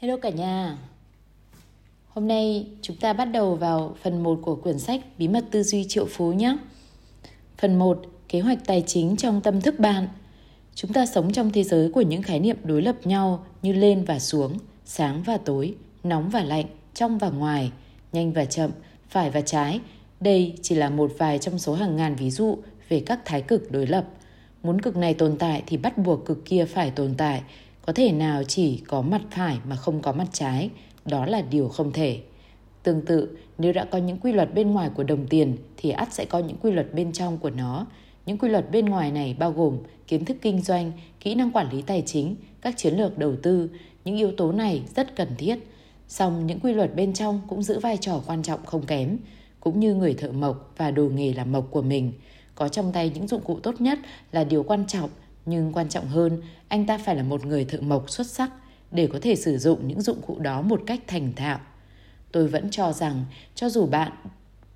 Hello cả nhà. Hôm nay chúng ta bắt đầu vào phần 1 của quyển sách Bí mật tư duy triệu phú nhé. Phần 1, kế hoạch tài chính trong tâm thức bạn. Chúng ta sống trong thế giới của những khái niệm đối lập nhau như lên và xuống, sáng và tối, nóng và lạnh, trong và ngoài, nhanh và chậm, phải và trái. Đây chỉ là một vài trong số hàng ngàn ví dụ về các thái cực đối lập. Muốn cực này tồn tại thì bắt buộc cực kia phải tồn tại, có thể nào chỉ có mặt phải mà không có mặt trái, đó là điều không thể. Tương tự, nếu đã có những quy luật bên ngoài của đồng tiền thì ắt sẽ có những quy luật bên trong của nó. Những quy luật bên ngoài này bao gồm kiến thức kinh doanh, kỹ năng quản lý tài chính, các chiến lược đầu tư. Những yếu tố này rất cần thiết. Song những quy luật bên trong cũng giữ vai trò quan trọng không kém, cũng như người thợ mộc và đồ nghề làm mộc của mình. Có trong tay những dụng cụ tốt nhất là điều quan trọng nhưng quan trọng hơn, anh ta phải là một người thợ mộc xuất sắc để có thể sử dụng những dụng cụ đó một cách thành thạo. Tôi vẫn cho rằng cho dù bạn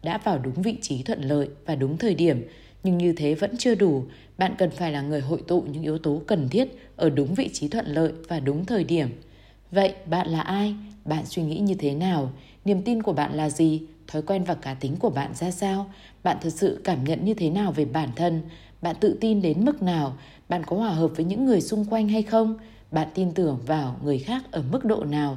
đã vào đúng vị trí thuận lợi và đúng thời điểm, nhưng như thế vẫn chưa đủ, bạn cần phải là người hội tụ những yếu tố cần thiết ở đúng vị trí thuận lợi và đúng thời điểm. Vậy bạn là ai? Bạn suy nghĩ như thế nào? Niềm tin của bạn là gì? Thói quen và cá tính của bạn ra sao? Bạn thực sự cảm nhận như thế nào về bản thân? Bạn tự tin đến mức nào? Bạn có hòa hợp với những người xung quanh hay không? Bạn tin tưởng vào người khác ở mức độ nào?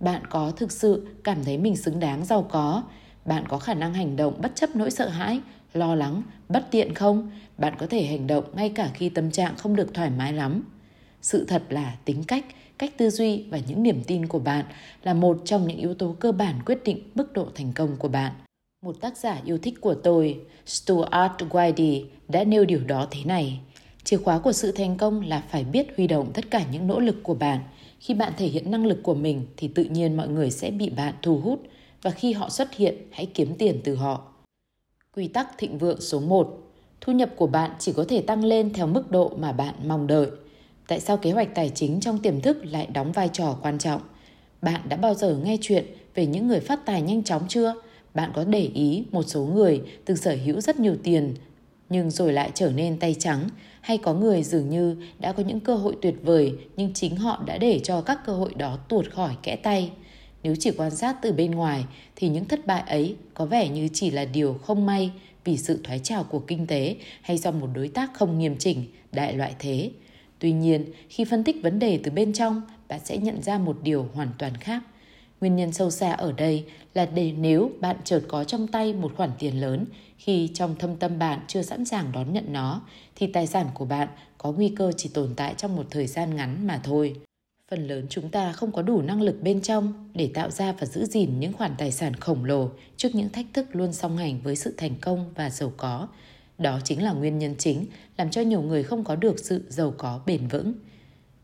Bạn có thực sự cảm thấy mình xứng đáng giàu có? Bạn có khả năng hành động bất chấp nỗi sợ hãi, lo lắng, bất tiện không? Bạn có thể hành động ngay cả khi tâm trạng không được thoải mái lắm. Sự thật là tính cách, cách tư duy và những niềm tin của bạn là một trong những yếu tố cơ bản quyết định mức độ thành công của bạn. Một tác giả yêu thích của tôi, Stuart Whitey, đã nêu điều đó thế này. Chìa khóa của sự thành công là phải biết huy động tất cả những nỗ lực của bạn. Khi bạn thể hiện năng lực của mình thì tự nhiên mọi người sẽ bị bạn thu hút và khi họ xuất hiện, hãy kiếm tiền từ họ. Quy tắc thịnh vượng số 1. Thu nhập của bạn chỉ có thể tăng lên theo mức độ mà bạn mong đợi. Tại sao kế hoạch tài chính trong tiềm thức lại đóng vai trò quan trọng? Bạn đã bao giờ nghe chuyện về những người phát tài nhanh chóng chưa? Bạn có để ý một số người từng sở hữu rất nhiều tiền nhưng rồi lại trở nên tay trắng hay có người dường như đã có những cơ hội tuyệt vời nhưng chính họ đã để cho các cơ hội đó tuột khỏi kẽ tay. Nếu chỉ quan sát từ bên ngoài thì những thất bại ấy có vẻ như chỉ là điều không may vì sự thoái trào của kinh tế hay do một đối tác không nghiêm chỉnh, đại loại thế. Tuy nhiên, khi phân tích vấn đề từ bên trong, bạn sẽ nhận ra một điều hoàn toàn khác. Nguyên nhân sâu xa ở đây là để nếu bạn chợt có trong tay một khoản tiền lớn khi trong thâm tâm bạn chưa sẵn sàng đón nhận nó, thì tài sản của bạn có nguy cơ chỉ tồn tại trong một thời gian ngắn mà thôi. Phần lớn chúng ta không có đủ năng lực bên trong để tạo ra và giữ gìn những khoản tài sản khổng lồ trước những thách thức luôn song hành với sự thành công và giàu có. Đó chính là nguyên nhân chính làm cho nhiều người không có được sự giàu có bền vững.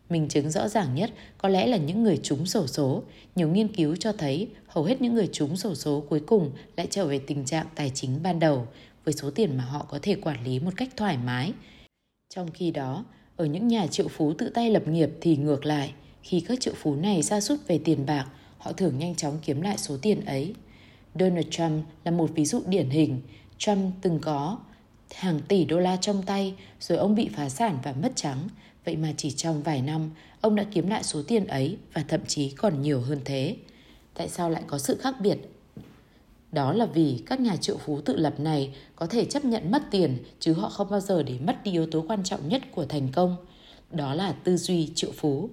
Minh chứng rõ ràng nhất có lẽ là những người trúng sổ số. Nhiều nghiên cứu cho thấy hầu hết những người trúng sổ số cuối cùng lại trở về tình trạng tài chính ban đầu với số tiền mà họ có thể quản lý một cách thoải mái. Trong khi đó, ở những nhà triệu phú tự tay lập nghiệp thì ngược lại, khi các triệu phú này sa sút về tiền bạc, họ thường nhanh chóng kiếm lại số tiền ấy. Donald Trump là một ví dụ điển hình. Trump từng có hàng tỷ đô la trong tay rồi ông bị phá sản và mất trắng Vậy mà chỉ trong vài năm, ông đã kiếm lại số tiền ấy và thậm chí còn nhiều hơn thế. Tại sao lại có sự khác biệt? Đó là vì các nhà triệu phú tự lập này có thể chấp nhận mất tiền chứ họ không bao giờ để mất đi yếu tố quan trọng nhất của thành công. Đó là tư duy triệu phú.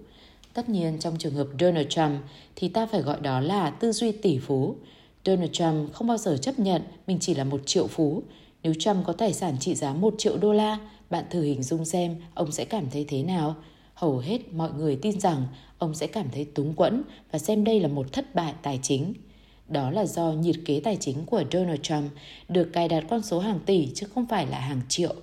Tất nhiên trong trường hợp Donald Trump thì ta phải gọi đó là tư duy tỷ phú. Donald Trump không bao giờ chấp nhận mình chỉ là một triệu phú. Nếu Trump có tài sản trị giá một triệu đô la bạn thử hình dung xem ông sẽ cảm thấy thế nào. Hầu hết mọi người tin rằng ông sẽ cảm thấy túng quẫn và xem đây là một thất bại tài chính. Đó là do nhiệt kế tài chính của Donald Trump được cài đặt con số hàng tỷ chứ không phải là hàng triệu.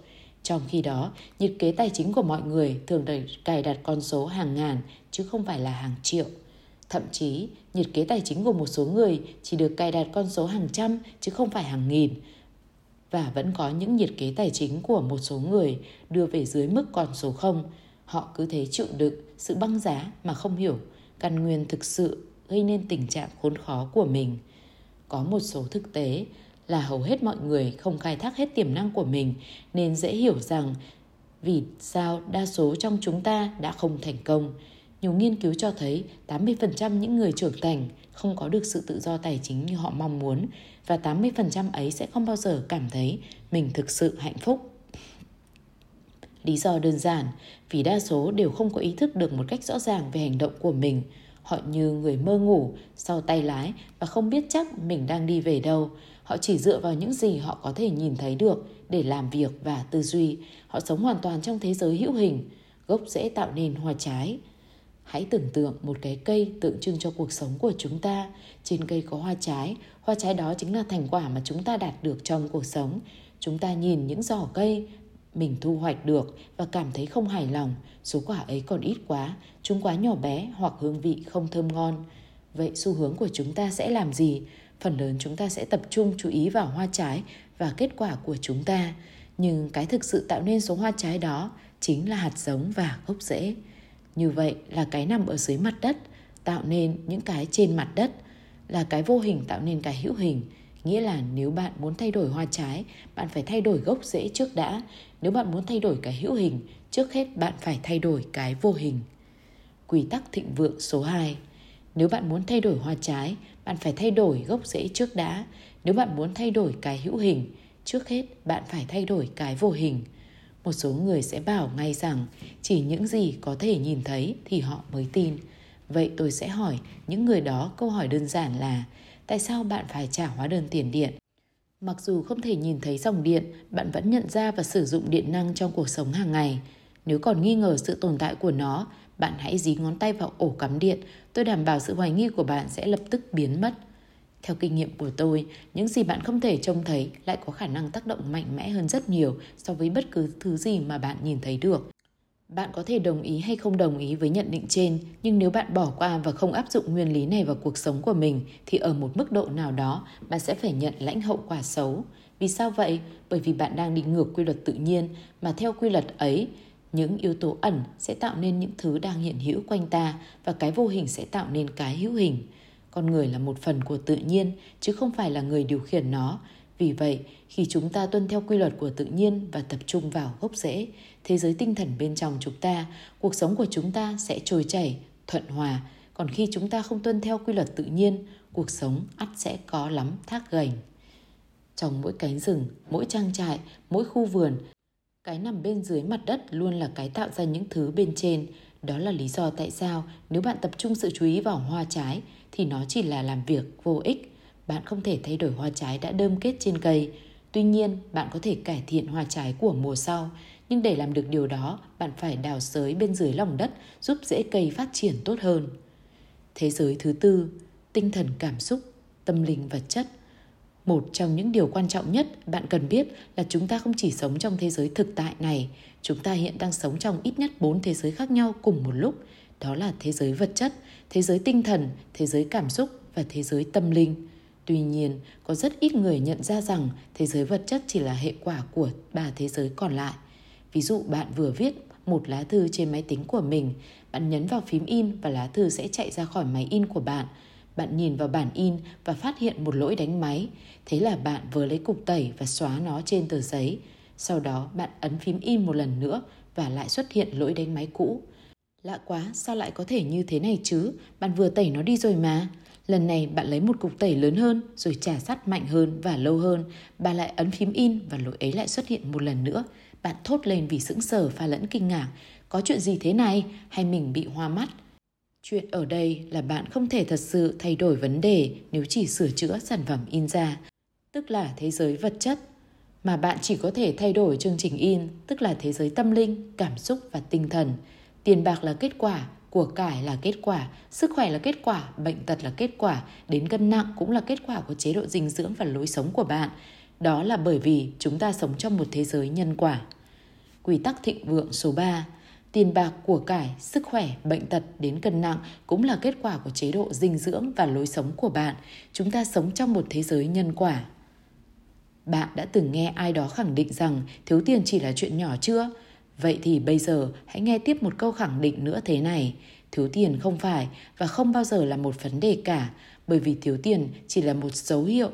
Trong khi đó, nhiệt kế tài chính của mọi người thường được cài đặt con số hàng ngàn chứ không phải là hàng triệu. Thậm chí, nhiệt kế tài chính của một số người chỉ được cài đặt con số hàng trăm chứ không phải hàng nghìn và vẫn có những nhiệt kế tài chính của một số người đưa về dưới mức con số 0. Họ cứ thế chịu đựng sự băng giá mà không hiểu, căn nguyên thực sự gây nên tình trạng khốn khó của mình. Có một số thực tế là hầu hết mọi người không khai thác hết tiềm năng của mình nên dễ hiểu rằng vì sao đa số trong chúng ta đã không thành công nhiều nghiên cứu cho thấy 80% những người trưởng thành không có được sự tự do tài chính như họ mong muốn và 80% ấy sẽ không bao giờ cảm thấy mình thực sự hạnh phúc. Lý do đơn giản, vì đa số đều không có ý thức được một cách rõ ràng về hành động của mình. Họ như người mơ ngủ sau tay lái và không biết chắc mình đang đi về đâu. Họ chỉ dựa vào những gì họ có thể nhìn thấy được để làm việc và tư duy. Họ sống hoàn toàn trong thế giới hữu hình, gốc rễ tạo nên hoa trái. Hãy tưởng tượng một cái cây tượng trưng cho cuộc sống của chúng ta. Trên cây có hoa trái, hoa trái đó chính là thành quả mà chúng ta đạt được trong cuộc sống. Chúng ta nhìn những giỏ cây mình thu hoạch được và cảm thấy không hài lòng, số quả ấy còn ít quá, chúng quá nhỏ bé hoặc hương vị không thơm ngon. Vậy xu hướng của chúng ta sẽ làm gì? Phần lớn chúng ta sẽ tập trung chú ý vào hoa trái và kết quả của chúng ta. Nhưng cái thực sự tạo nên số hoa trái đó chính là hạt giống và gốc rễ. Như vậy là cái nằm ở dưới mặt đất, tạo nên những cái trên mặt đất, là cái vô hình tạo nên cái hữu hình. Nghĩa là nếu bạn muốn thay đổi hoa trái, bạn phải thay đổi gốc rễ trước đã. Nếu bạn muốn thay đổi cái hữu hình, trước hết bạn phải thay đổi cái vô hình. Quy tắc thịnh vượng số 2 Nếu bạn muốn thay đổi hoa trái, bạn phải thay đổi gốc rễ trước đã. Nếu bạn muốn thay đổi cái hữu hình, trước hết bạn phải thay đổi cái vô hình. Một số người sẽ bảo ngay rằng chỉ những gì có thể nhìn thấy thì họ mới tin. Vậy tôi sẽ hỏi những người đó câu hỏi đơn giản là tại sao bạn phải trả hóa đơn tiền điện? Mặc dù không thể nhìn thấy dòng điện, bạn vẫn nhận ra và sử dụng điện năng trong cuộc sống hàng ngày. Nếu còn nghi ngờ sự tồn tại của nó, bạn hãy dí ngón tay vào ổ cắm điện. Tôi đảm bảo sự hoài nghi của bạn sẽ lập tức biến mất. Theo kinh nghiệm của tôi, những gì bạn không thể trông thấy lại có khả năng tác động mạnh mẽ hơn rất nhiều so với bất cứ thứ gì mà bạn nhìn thấy được. Bạn có thể đồng ý hay không đồng ý với nhận định trên, nhưng nếu bạn bỏ qua và không áp dụng nguyên lý này vào cuộc sống của mình thì ở một mức độ nào đó bạn sẽ phải nhận lãnh hậu quả xấu. Vì sao vậy? Bởi vì bạn đang đi ngược quy luật tự nhiên mà theo quy luật ấy, những yếu tố ẩn sẽ tạo nên những thứ đang hiện hữu quanh ta và cái vô hình sẽ tạo nên cái hữu hình. Con người là một phần của tự nhiên chứ không phải là người điều khiển nó. Vì vậy, khi chúng ta tuân theo quy luật của tự nhiên và tập trung vào gốc rễ, thế giới tinh thần bên trong chúng ta, cuộc sống của chúng ta sẽ trôi chảy, thuận hòa. Còn khi chúng ta không tuân theo quy luật tự nhiên, cuộc sống ắt sẽ có lắm thác gành. Trong mỗi cánh rừng, mỗi trang trại, mỗi khu vườn, cái nằm bên dưới mặt đất luôn là cái tạo ra những thứ bên trên. Đó là lý do tại sao nếu bạn tập trung sự chú ý vào hoa trái thì nó chỉ là làm việc vô ích. Bạn không thể thay đổi hoa trái đã đơm kết trên cây. Tuy nhiên, bạn có thể cải thiện hoa trái của mùa sau. Nhưng để làm được điều đó, bạn phải đào sới bên dưới lòng đất giúp rễ cây phát triển tốt hơn. Thế giới thứ tư, tinh thần cảm xúc, tâm linh vật chất. Một trong những điều quan trọng nhất bạn cần biết là chúng ta không chỉ sống trong thế giới thực tại này, chúng ta hiện đang sống trong ít nhất bốn thế giới khác nhau cùng một lúc. Đó là thế giới vật chất, thế giới tinh thần, thế giới cảm xúc và thế giới tâm linh. Tuy nhiên, có rất ít người nhận ra rằng thế giới vật chất chỉ là hệ quả của ba thế giới còn lại. Ví dụ bạn vừa viết một lá thư trên máy tính của mình, bạn nhấn vào phím in và lá thư sẽ chạy ra khỏi máy in của bạn. Bạn nhìn vào bản in và phát hiện một lỗi đánh máy. Thế là bạn vừa lấy cục tẩy và xóa nó trên tờ giấy. Sau đó bạn ấn phím in một lần nữa và lại xuất hiện lỗi đánh máy cũ. Lạ quá, sao lại có thể như thế này chứ? Bạn vừa tẩy nó đi rồi mà. Lần này bạn lấy một cục tẩy lớn hơn rồi trả sắt mạnh hơn và lâu hơn. Bà lại ấn phím in và lỗi ấy lại xuất hiện một lần nữa. Bạn thốt lên vì sững sờ pha lẫn kinh ngạc. Có chuyện gì thế này? Hay mình bị hoa mắt? Chuyện ở đây là bạn không thể thật sự thay đổi vấn đề nếu chỉ sửa chữa sản phẩm in ra, tức là thế giới vật chất, mà bạn chỉ có thể thay đổi chương trình in, tức là thế giới tâm linh, cảm xúc và tinh thần. Tiền bạc là kết quả, của cải là kết quả, sức khỏe là kết quả, bệnh tật là kết quả, đến cân nặng cũng là kết quả của chế độ dinh dưỡng và lối sống của bạn. Đó là bởi vì chúng ta sống trong một thế giới nhân quả. Quy tắc thịnh vượng số 3 Tiền bạc, của cải, sức khỏe, bệnh tật đến cân nặng cũng là kết quả của chế độ dinh dưỡng và lối sống của bạn. Chúng ta sống trong một thế giới nhân quả. Bạn đã từng nghe ai đó khẳng định rằng thiếu tiền chỉ là chuyện nhỏ chưa? Vậy thì bây giờ hãy nghe tiếp một câu khẳng định nữa thế này. Thiếu tiền không phải và không bao giờ là một vấn đề cả, bởi vì thiếu tiền chỉ là một dấu hiệu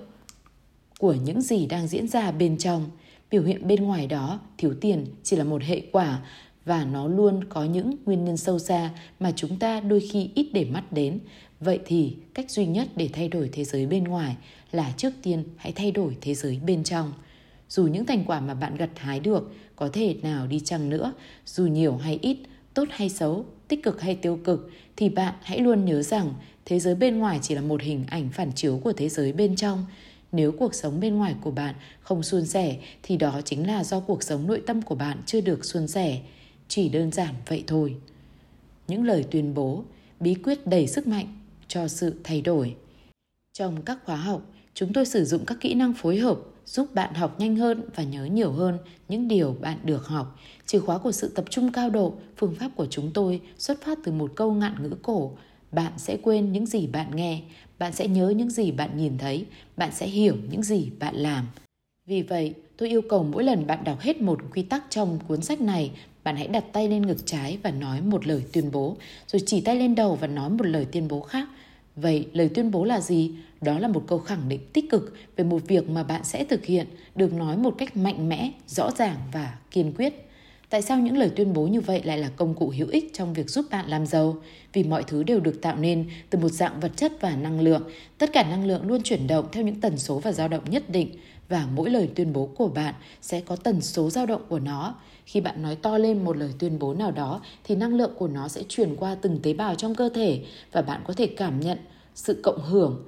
của những gì đang diễn ra bên trong. Biểu hiện bên ngoài đó, thiếu tiền chỉ là một hệ quả và nó luôn có những nguyên nhân sâu xa mà chúng ta đôi khi ít để mắt đến. Vậy thì cách duy nhất để thay đổi thế giới bên ngoài là trước tiên hãy thay đổi thế giới bên trong. Dù những thành quả mà bạn gặt hái được có thể nào đi chăng nữa, dù nhiều hay ít, tốt hay xấu, tích cực hay tiêu cực thì bạn hãy luôn nhớ rằng thế giới bên ngoài chỉ là một hình ảnh phản chiếu của thế giới bên trong. Nếu cuộc sống bên ngoài của bạn không suôn sẻ thì đó chính là do cuộc sống nội tâm của bạn chưa được suôn sẻ. Chỉ đơn giản vậy thôi. Những lời tuyên bố, bí quyết đầy sức mạnh cho sự thay đổi. Trong các khóa học, chúng tôi sử dụng các kỹ năng phối hợp giúp bạn học nhanh hơn và nhớ nhiều hơn những điều bạn được học. Chìa khóa của sự tập trung cao độ, phương pháp của chúng tôi xuất phát từ một câu ngạn ngữ cổ. Bạn sẽ quên những gì bạn nghe, bạn sẽ nhớ những gì bạn nhìn thấy, bạn sẽ hiểu những gì bạn làm. Vì vậy, tôi yêu cầu mỗi lần bạn đọc hết một quy tắc trong cuốn sách này, bạn hãy đặt tay lên ngực trái và nói một lời tuyên bố, rồi chỉ tay lên đầu và nói một lời tuyên bố khác. Vậy lời tuyên bố là gì? Đó là một câu khẳng định tích cực về một việc mà bạn sẽ thực hiện, được nói một cách mạnh mẽ, rõ ràng và kiên quyết. Tại sao những lời tuyên bố như vậy lại là công cụ hữu ích trong việc giúp bạn làm giàu? Vì mọi thứ đều được tạo nên từ một dạng vật chất và năng lượng. Tất cả năng lượng luôn chuyển động theo những tần số và dao động nhất định và mỗi lời tuyên bố của bạn sẽ có tần số dao động của nó. Khi bạn nói to lên một lời tuyên bố nào đó thì năng lượng của nó sẽ truyền qua từng tế bào trong cơ thể và bạn có thể cảm nhận sự cộng hưởng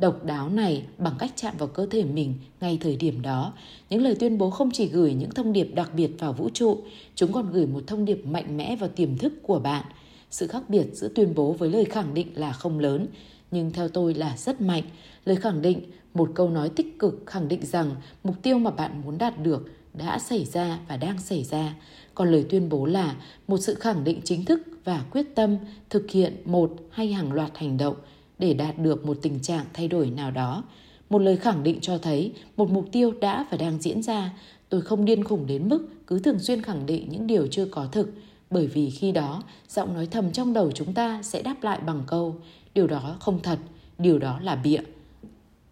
độc đáo này bằng cách chạm vào cơ thể mình ngay thời điểm đó. Những lời tuyên bố không chỉ gửi những thông điệp đặc biệt vào vũ trụ, chúng còn gửi một thông điệp mạnh mẽ vào tiềm thức của bạn. Sự khác biệt giữa tuyên bố với lời khẳng định là không lớn, nhưng theo tôi là rất mạnh. Lời khẳng định, một câu nói tích cực khẳng định rằng mục tiêu mà bạn muốn đạt được đã xảy ra và đang xảy ra. Còn lời tuyên bố là một sự khẳng định chính thức và quyết tâm thực hiện một hay hàng loạt hành động để đạt được một tình trạng thay đổi nào đó. Một lời khẳng định cho thấy một mục tiêu đã và đang diễn ra. Tôi không điên khủng đến mức cứ thường xuyên khẳng định những điều chưa có thực, bởi vì khi đó giọng nói thầm trong đầu chúng ta sẽ đáp lại bằng câu điều đó không thật, điều đó là bịa.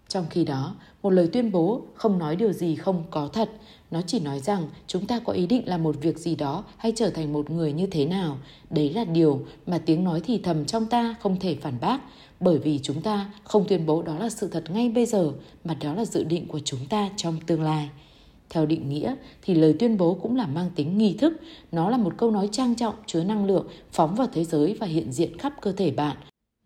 Trong khi đó, một lời tuyên bố không nói điều gì không có thật, nó chỉ nói rằng chúng ta có ý định làm một việc gì đó hay trở thành một người như thế nào. Đấy là điều mà tiếng nói thì thầm trong ta không thể phản bác, bởi vì chúng ta không tuyên bố đó là sự thật ngay bây giờ, mà đó là dự định của chúng ta trong tương lai. Theo định nghĩa thì lời tuyên bố cũng là mang tính nghi thức, nó là một câu nói trang trọng chứa năng lượng phóng vào thế giới và hiện diện khắp cơ thể bạn.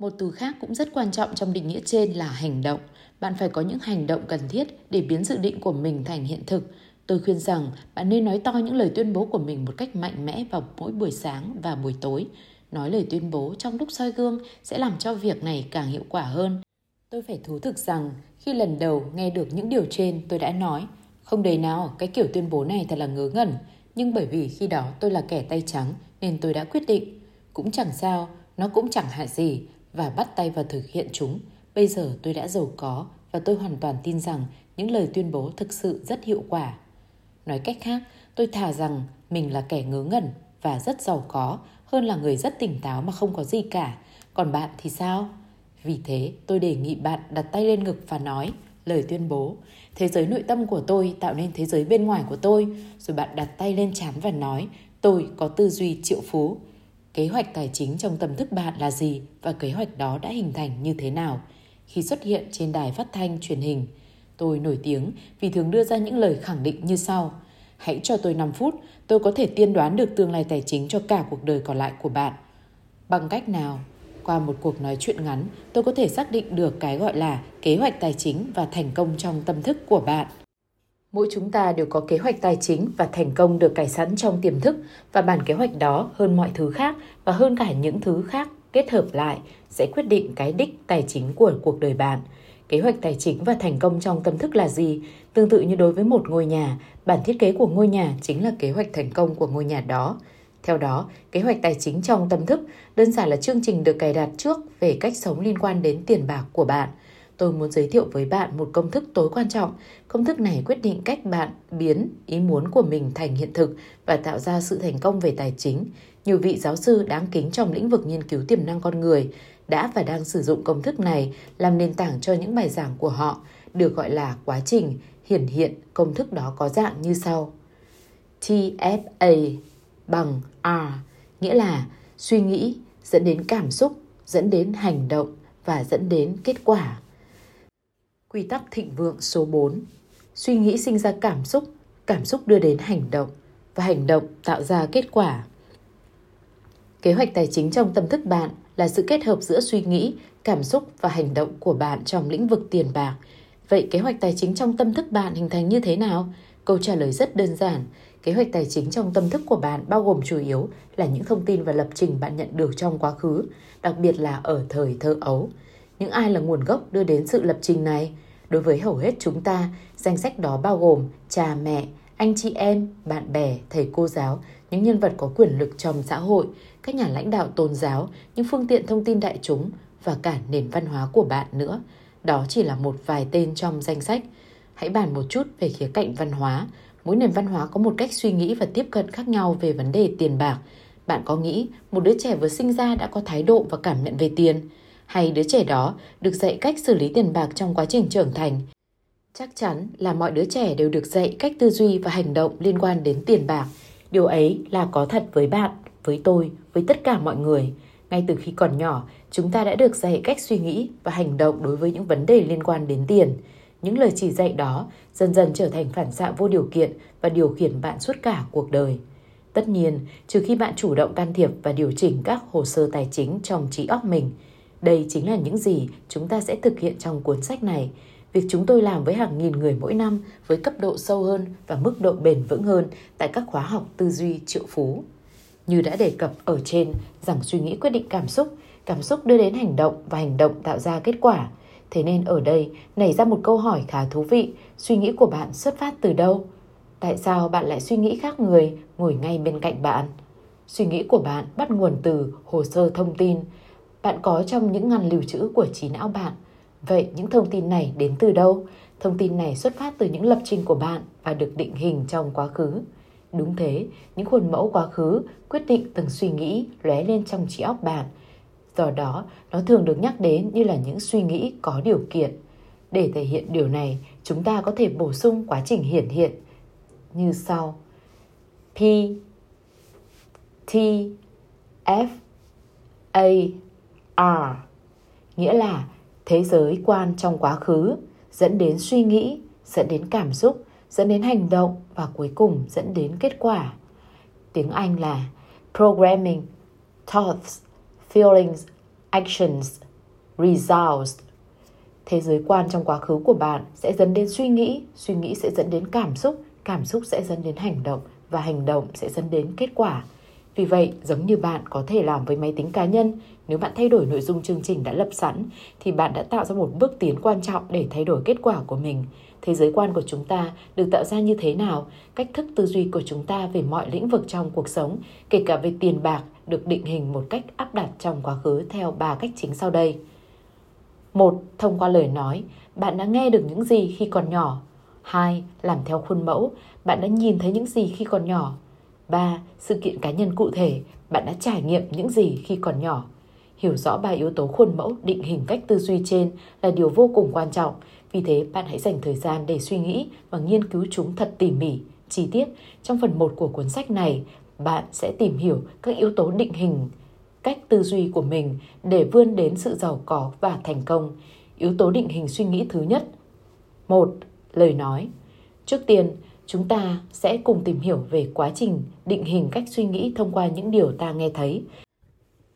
Một từ khác cũng rất quan trọng trong định nghĩa trên là hành động. Bạn phải có những hành động cần thiết để biến dự định của mình thành hiện thực. Tôi khuyên rằng bạn nên nói to những lời tuyên bố của mình một cách mạnh mẽ vào mỗi buổi sáng và buổi tối. Nói lời tuyên bố trong lúc soi gương sẽ làm cho việc này càng hiệu quả hơn. Tôi phải thú thực rằng, khi lần đầu nghe được những điều trên, tôi đã nói, không đầy nào, cái kiểu tuyên bố này thật là ngớ ngẩn nhưng bởi vì khi đó tôi là kẻ tay trắng, nên tôi đã quyết định cũng chẳng sao, nó cũng chẳng hại gì, và bắt tay vào thực hiện chúng bây giờ tôi đã giàu có, và tôi hoàn toàn tin rằng những lời tuyên bố thực sự rất hiệu quả nói cách khác tôi thà rằng mình là kẻ ngớ ngẩn và rất giàu có hơn là người rất tỉnh táo mà không có gì cả. Còn bạn thì sao? Vì thế, tôi đề nghị bạn đặt tay lên ngực và nói lời tuyên bố. Thế giới nội tâm của tôi tạo nên thế giới bên ngoài của tôi. Rồi bạn đặt tay lên chán và nói tôi có tư duy triệu phú. Kế hoạch tài chính trong tâm thức bạn là gì và kế hoạch đó đã hình thành như thế nào? Khi xuất hiện trên đài phát thanh truyền hình, tôi nổi tiếng vì thường đưa ra những lời khẳng định như sau. Hãy cho tôi 5 phút, tôi có thể tiên đoán được tương lai tài chính cho cả cuộc đời còn lại của bạn. Bằng cách nào? Qua một cuộc nói chuyện ngắn, tôi có thể xác định được cái gọi là kế hoạch tài chính và thành công trong tâm thức của bạn. Mỗi chúng ta đều có kế hoạch tài chính và thành công được cài sẵn trong tiềm thức và bản kế hoạch đó hơn mọi thứ khác và hơn cả những thứ khác kết hợp lại sẽ quyết định cái đích tài chính của cuộc đời bạn. Kế hoạch tài chính và thành công trong tâm thức là gì? Tương tự như đối với một ngôi nhà, bản thiết kế của ngôi nhà chính là kế hoạch thành công của ngôi nhà đó. Theo đó, kế hoạch tài chính trong tâm thức đơn giản là chương trình được cài đặt trước về cách sống liên quan đến tiền bạc của bạn. Tôi muốn giới thiệu với bạn một công thức tối quan trọng. Công thức này quyết định cách bạn biến ý muốn của mình thành hiện thực và tạo ra sự thành công về tài chính. Nhiều vị giáo sư đáng kính trong lĩnh vực nghiên cứu tiềm năng con người đã và đang sử dụng công thức này làm nền tảng cho những bài giảng của họ, được gọi là quá trình hiển hiện công thức đó có dạng như sau. TFA bằng R, nghĩa là suy nghĩ dẫn đến cảm xúc, dẫn đến hành động và dẫn đến kết quả. Quy tắc thịnh vượng số 4. Suy nghĩ sinh ra cảm xúc, cảm xúc đưa đến hành động và hành động tạo ra kết quả. Kế hoạch tài chính trong tâm thức bạn là sự kết hợp giữa suy nghĩ, cảm xúc và hành động của bạn trong lĩnh vực tiền bạc. Vậy kế hoạch tài chính trong tâm thức bạn hình thành như thế nào? Câu trả lời rất đơn giản. Kế hoạch tài chính trong tâm thức của bạn bao gồm chủ yếu là những thông tin và lập trình bạn nhận được trong quá khứ, đặc biệt là ở thời thơ ấu. Những ai là nguồn gốc đưa đến sự lập trình này? Đối với hầu hết chúng ta, danh sách đó bao gồm cha mẹ, anh chị em, bạn bè, thầy cô giáo, những nhân vật có quyền lực trong xã hội, các nhà lãnh đạo tôn giáo, những phương tiện thông tin đại chúng và cả nền văn hóa của bạn nữa. Đó chỉ là một vài tên trong danh sách. Hãy bàn một chút về khía cạnh văn hóa. Mỗi nền văn hóa có một cách suy nghĩ và tiếp cận khác nhau về vấn đề tiền bạc. Bạn có nghĩ một đứa trẻ vừa sinh ra đã có thái độ và cảm nhận về tiền? Hay đứa trẻ đó được dạy cách xử lý tiền bạc trong quá trình trưởng thành? Chắc chắn là mọi đứa trẻ đều được dạy cách tư duy và hành động liên quan đến tiền bạc. Điều ấy là có thật với bạn, với tôi, với tất cả mọi người. Ngay từ khi còn nhỏ, chúng ta đã được dạy cách suy nghĩ và hành động đối với những vấn đề liên quan đến tiền. Những lời chỉ dạy đó dần dần trở thành phản xạ vô điều kiện và điều khiển bạn suốt cả cuộc đời. Tất nhiên, trừ khi bạn chủ động can thiệp và điều chỉnh các hồ sơ tài chính trong trí óc mình. Đây chính là những gì chúng ta sẽ thực hiện trong cuốn sách này. Việc chúng tôi làm với hàng nghìn người mỗi năm với cấp độ sâu hơn và mức độ bền vững hơn tại các khóa học tư duy triệu phú. Như đã đề cập ở trên rằng suy nghĩ quyết định cảm xúc, cảm xúc đưa đến hành động và hành động tạo ra kết quả. Thế nên ở đây nảy ra một câu hỏi khá thú vị, suy nghĩ của bạn xuất phát từ đâu? Tại sao bạn lại suy nghĩ khác người ngồi ngay bên cạnh bạn? Suy nghĩ của bạn bắt nguồn từ hồ sơ thông tin bạn có trong những ngăn lưu trữ của trí não bạn. Vậy những thông tin này đến từ đâu? Thông tin này xuất phát từ những lập trình của bạn và được định hình trong quá khứ. Đúng thế, những khuôn mẫu quá khứ quyết định từng suy nghĩ lóe lên trong trí óc bạn. Do đó, nó thường được nhắc đến như là những suy nghĩ có điều kiện. Để thể hiện điều này, chúng ta có thể bổ sung quá trình hiển hiện như sau. P T F A R nghĩa là thế giới quan trong quá khứ dẫn đến suy nghĩ, dẫn đến cảm xúc, dẫn đến hành động và cuối cùng dẫn đến kết quả. Tiếng Anh là programming, thoughts, feelings, actions, results. Thế giới quan trong quá khứ của bạn sẽ dẫn đến suy nghĩ, suy nghĩ sẽ dẫn đến cảm xúc, cảm xúc sẽ dẫn đến hành động và hành động sẽ dẫn đến kết quả. Vì vậy, giống như bạn có thể làm với máy tính cá nhân, nếu bạn thay đổi nội dung chương trình đã lập sẵn thì bạn đã tạo ra một bước tiến quan trọng để thay đổi kết quả của mình. Thế giới quan của chúng ta được tạo ra như thế nào? Cách thức tư duy của chúng ta về mọi lĩnh vực trong cuộc sống, kể cả về tiền bạc, được định hình một cách áp đặt trong quá khứ theo ba cách chính sau đây. Một, thông qua lời nói, bạn đã nghe được những gì khi còn nhỏ. Hai, làm theo khuôn mẫu, bạn đã nhìn thấy những gì khi còn nhỏ. ba Sự kiện cá nhân cụ thể, bạn đã trải nghiệm những gì khi còn nhỏ. Hiểu rõ ba yếu tố khuôn mẫu định hình cách tư duy trên là điều vô cùng quan trọng. Vì thế, bạn hãy dành thời gian để suy nghĩ và nghiên cứu chúng thật tỉ mỉ, chi tiết. Trong phần 1 của cuốn sách này, bạn sẽ tìm hiểu các yếu tố định hình cách tư duy của mình để vươn đến sự giàu có và thành công. Yếu tố định hình suy nghĩ thứ nhất. một Lời nói. Trước tiên, chúng ta sẽ cùng tìm hiểu về quá trình định hình cách suy nghĩ thông qua những điều ta nghe thấy.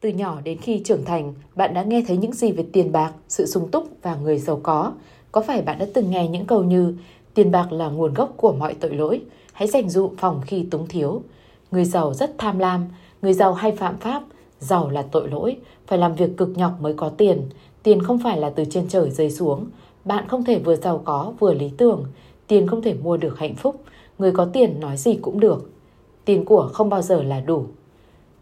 Từ nhỏ đến khi trưởng thành, bạn đã nghe thấy những gì về tiền bạc, sự sung túc và người giàu có. Có phải bạn đã từng nghe những câu như tiền bạc là nguồn gốc của mọi tội lỗi, hãy dành dụ phòng khi túng thiếu. Người giàu rất tham lam, người giàu hay phạm pháp, giàu là tội lỗi, phải làm việc cực nhọc mới có tiền. Tiền không phải là từ trên trời rơi xuống. Bạn không thể vừa giàu có vừa lý tưởng. Tiền không thể mua được hạnh phúc, người có tiền nói gì cũng được. Tiền của không bao giờ là đủ.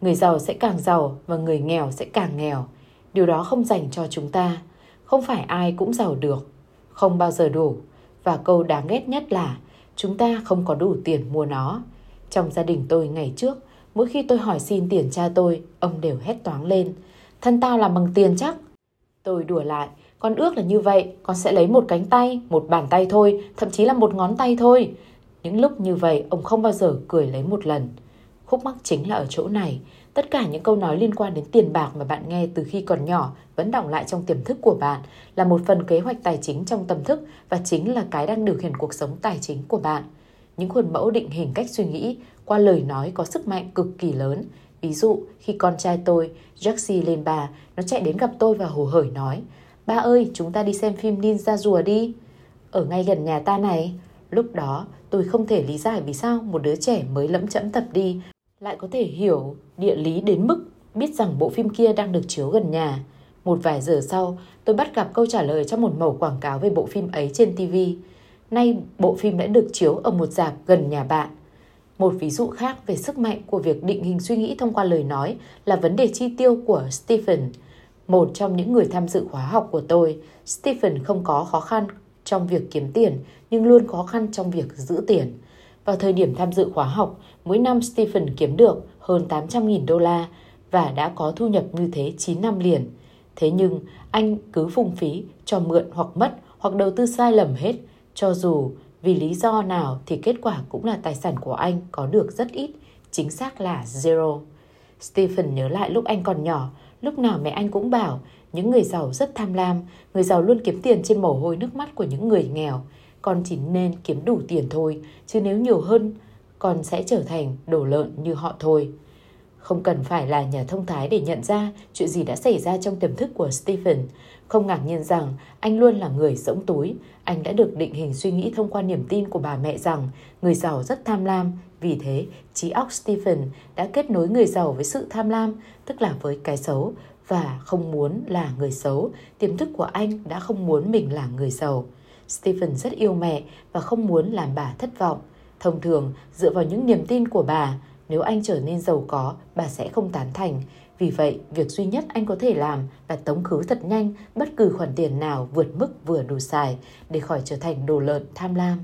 Người giàu sẽ càng giàu và người nghèo sẽ càng nghèo. Điều đó không dành cho chúng ta. Không phải ai cũng giàu được. Không bao giờ đủ. Và câu đáng ghét nhất là chúng ta không có đủ tiền mua nó. Trong gia đình tôi ngày trước, mỗi khi tôi hỏi xin tiền cha tôi, ông đều hét toáng lên. Thân tao làm bằng tiền chắc. Tôi đùa lại, con ước là như vậy, con sẽ lấy một cánh tay, một bàn tay thôi, thậm chí là một ngón tay thôi. Những lúc như vậy, ông không bao giờ cười lấy một lần. Khúc mắc chính là ở chỗ này. Tất cả những câu nói liên quan đến tiền bạc mà bạn nghe từ khi còn nhỏ vẫn đọng lại trong tiềm thức của bạn là một phần kế hoạch tài chính trong tâm thức và chính là cái đang điều khiển cuộc sống tài chính của bạn. Những khuôn mẫu định hình cách suy nghĩ qua lời nói có sức mạnh cực kỳ lớn. Ví dụ, khi con trai tôi, Jaxi lên bà, nó chạy đến gặp tôi và hồ hởi nói Ba ơi, chúng ta đi xem phim Ninja rùa đi. Ở ngay gần nhà ta này. Lúc đó, tôi không thể lý giải vì sao một đứa trẻ mới lẫm chẫm tập đi lại có thể hiểu địa lý đến mức biết rằng bộ phim kia đang được chiếu gần nhà. Một vài giờ sau, tôi bắt gặp câu trả lời trong một mẩu quảng cáo về bộ phim ấy trên TV. Nay, bộ phim đã được chiếu ở một dạp gần nhà bạn. Một ví dụ khác về sức mạnh của việc định hình suy nghĩ thông qua lời nói là vấn đề chi tiêu của Stephen. Một trong những người tham dự khóa học của tôi, Stephen không có khó khăn trong việc kiếm tiền nhưng luôn khó khăn trong việc giữ tiền. Vào thời điểm tham dự khóa học, mỗi năm Stephen kiếm được hơn 800.000 đô la và đã có thu nhập như thế 9 năm liền. Thế nhưng anh cứ phung phí, cho mượn hoặc mất hoặc đầu tư sai lầm hết, cho dù vì lý do nào thì kết quả cũng là tài sản của anh có được rất ít, chính xác là zero. Stephen nhớ lại lúc anh còn nhỏ, lúc nào mẹ anh cũng bảo những người giàu rất tham lam, người giàu luôn kiếm tiền trên mồ hôi nước mắt của những người nghèo. Con chỉ nên kiếm đủ tiền thôi, chứ nếu nhiều hơn, con sẽ trở thành đổ lợn như họ thôi. Không cần phải là nhà thông thái để nhận ra chuyện gì đã xảy ra trong tiềm thức của Stephen. Không ngạc nhiên rằng anh luôn là người rỗng túi. Anh đã được định hình suy nghĩ thông qua niềm tin của bà mẹ rằng người giàu rất tham lam. Vì thế, trí óc Stephen đã kết nối người giàu với sự tham lam, tức là với cái xấu, và không muốn là người xấu. Tiềm thức của anh đã không muốn mình là người giàu. Stephen rất yêu mẹ và không muốn làm bà thất vọng. Thông thường, dựa vào những niềm tin của bà, nếu anh trở nên giàu có, bà sẽ không tán thành. Vì vậy, việc duy nhất anh có thể làm là tống khứ thật nhanh bất cứ khoản tiền nào vượt mức vừa đủ xài để khỏi trở thành đồ lợn tham lam.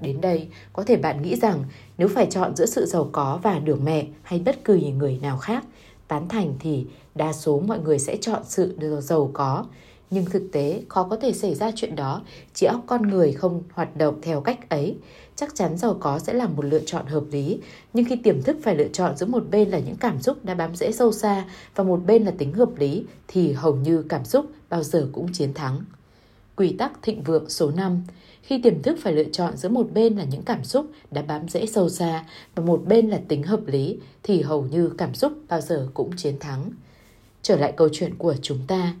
Đến đây, có thể bạn nghĩ rằng nếu phải chọn giữa sự giàu có và được mẹ hay bất cứ người nào khác, tán thành thì đa số mọi người sẽ chọn sự giàu có. Nhưng thực tế khó có thể xảy ra chuyện đó, chỉ óc con người không hoạt động theo cách ấy chắc chắn giàu có sẽ là một lựa chọn hợp lý. Nhưng khi tiềm thức phải lựa chọn giữa một bên là những cảm xúc đã bám rễ sâu xa và một bên là tính hợp lý thì hầu như cảm xúc bao giờ cũng chiến thắng. Quy tắc thịnh vượng số 5 khi tiềm thức phải lựa chọn giữa một bên là những cảm xúc đã bám rễ sâu xa và một bên là tính hợp lý thì hầu như cảm xúc bao giờ cũng chiến thắng. Trở lại câu chuyện của chúng ta,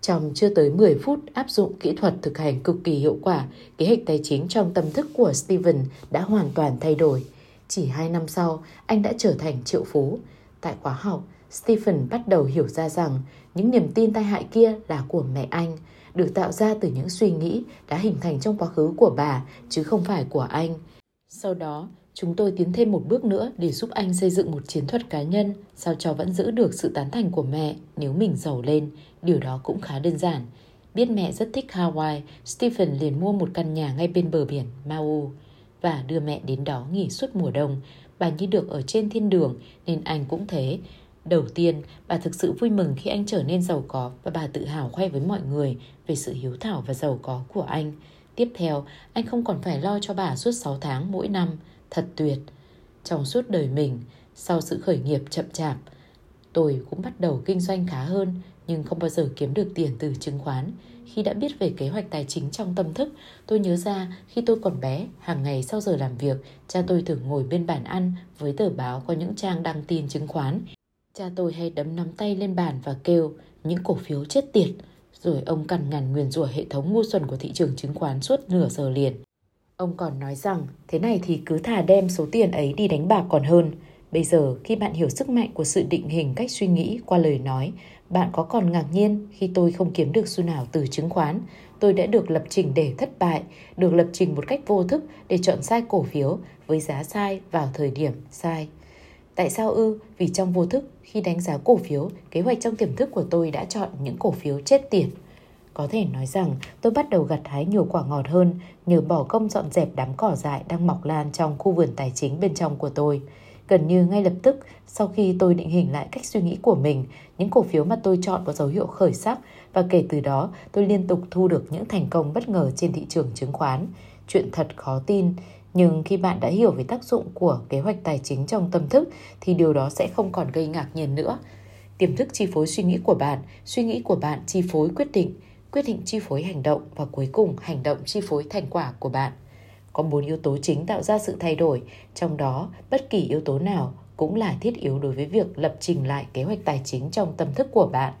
trong chưa tới 10 phút áp dụng kỹ thuật thực hành cực kỳ hiệu quả, kế hoạch tài chính trong tâm thức của Steven đã hoàn toàn thay đổi. Chỉ 2 năm sau, anh đã trở thành triệu phú. Tại khóa học, Stephen bắt đầu hiểu ra rằng những niềm tin tai hại kia là của mẹ anh, được tạo ra từ những suy nghĩ đã hình thành trong quá khứ của bà, chứ không phải của anh. Sau đó, chúng tôi tiến thêm một bước nữa để giúp anh xây dựng một chiến thuật cá nhân sao cho vẫn giữ được sự tán thành của mẹ nếu mình giàu lên. Điều đó cũng khá đơn giản. Biết mẹ rất thích Hawaii, Stephen liền mua một căn nhà ngay bên bờ biển Maui và đưa mẹ đến đó nghỉ suốt mùa đông. Bà như được ở trên thiên đường nên anh cũng thế. Đầu tiên, bà thực sự vui mừng khi anh trở nên giàu có và bà tự hào khoe với mọi người về sự hiếu thảo và giàu có của anh. Tiếp theo, anh không còn phải lo cho bà suốt 6 tháng mỗi năm. Thật tuyệt. Trong suốt đời mình, sau sự khởi nghiệp chậm chạp, tôi cũng bắt đầu kinh doanh khá hơn nhưng không bao giờ kiếm được tiền từ chứng khoán. Khi đã biết về kế hoạch tài chính trong tâm thức, tôi nhớ ra khi tôi còn bé, hàng ngày sau giờ làm việc, cha tôi thường ngồi bên bàn ăn với tờ báo có những trang đăng tin chứng khoán. Cha tôi hay đấm nắm tay lên bàn và kêu những cổ phiếu chết tiệt, rồi ông cằn ngàn nguyền rủa hệ thống ngu xuẩn của thị trường chứng khoán suốt nửa giờ liền. Ông còn nói rằng thế này thì cứ thà đem số tiền ấy đi đánh bạc còn hơn. Bây giờ khi bạn hiểu sức mạnh của sự định hình cách suy nghĩ qua lời nói, bạn có còn ngạc nhiên khi tôi không kiếm được xu nào từ chứng khoán. Tôi đã được lập trình để thất bại, được lập trình một cách vô thức để chọn sai cổ phiếu với giá sai vào thời điểm sai. Tại sao ư? Vì trong vô thức, khi đánh giá cổ phiếu, kế hoạch trong tiềm thức của tôi đã chọn những cổ phiếu chết tiền. Có thể nói rằng tôi bắt đầu gặt hái nhiều quả ngọt hơn nhờ bỏ công dọn dẹp đám cỏ dại đang mọc lan trong khu vườn tài chính bên trong của tôi. Gần như ngay lập tức, sau khi tôi định hình lại cách suy nghĩ của mình, những cổ phiếu mà tôi chọn có dấu hiệu khởi sắc và kể từ đó tôi liên tục thu được những thành công bất ngờ trên thị trường chứng khoán. Chuyện thật khó tin, Nhưng khi bạn đã hiểu về tác dụng của kế hoạch tài chính trong tâm thức thì điều đó sẽ không còn gây ngạc nhiên nữa. Tiềm thức chi phối suy nghĩ của bạn, suy nghĩ của bạn chi phối quyết định, quyết định chi phối hành động và cuối cùng hành động chi phối thành quả của bạn. Có bốn yếu tố chính tạo ra sự thay đổi, trong đó bất kỳ yếu tố nào cũng là thiết yếu đối với việc lập trình lại kế hoạch tài chính trong tâm thức của bạn.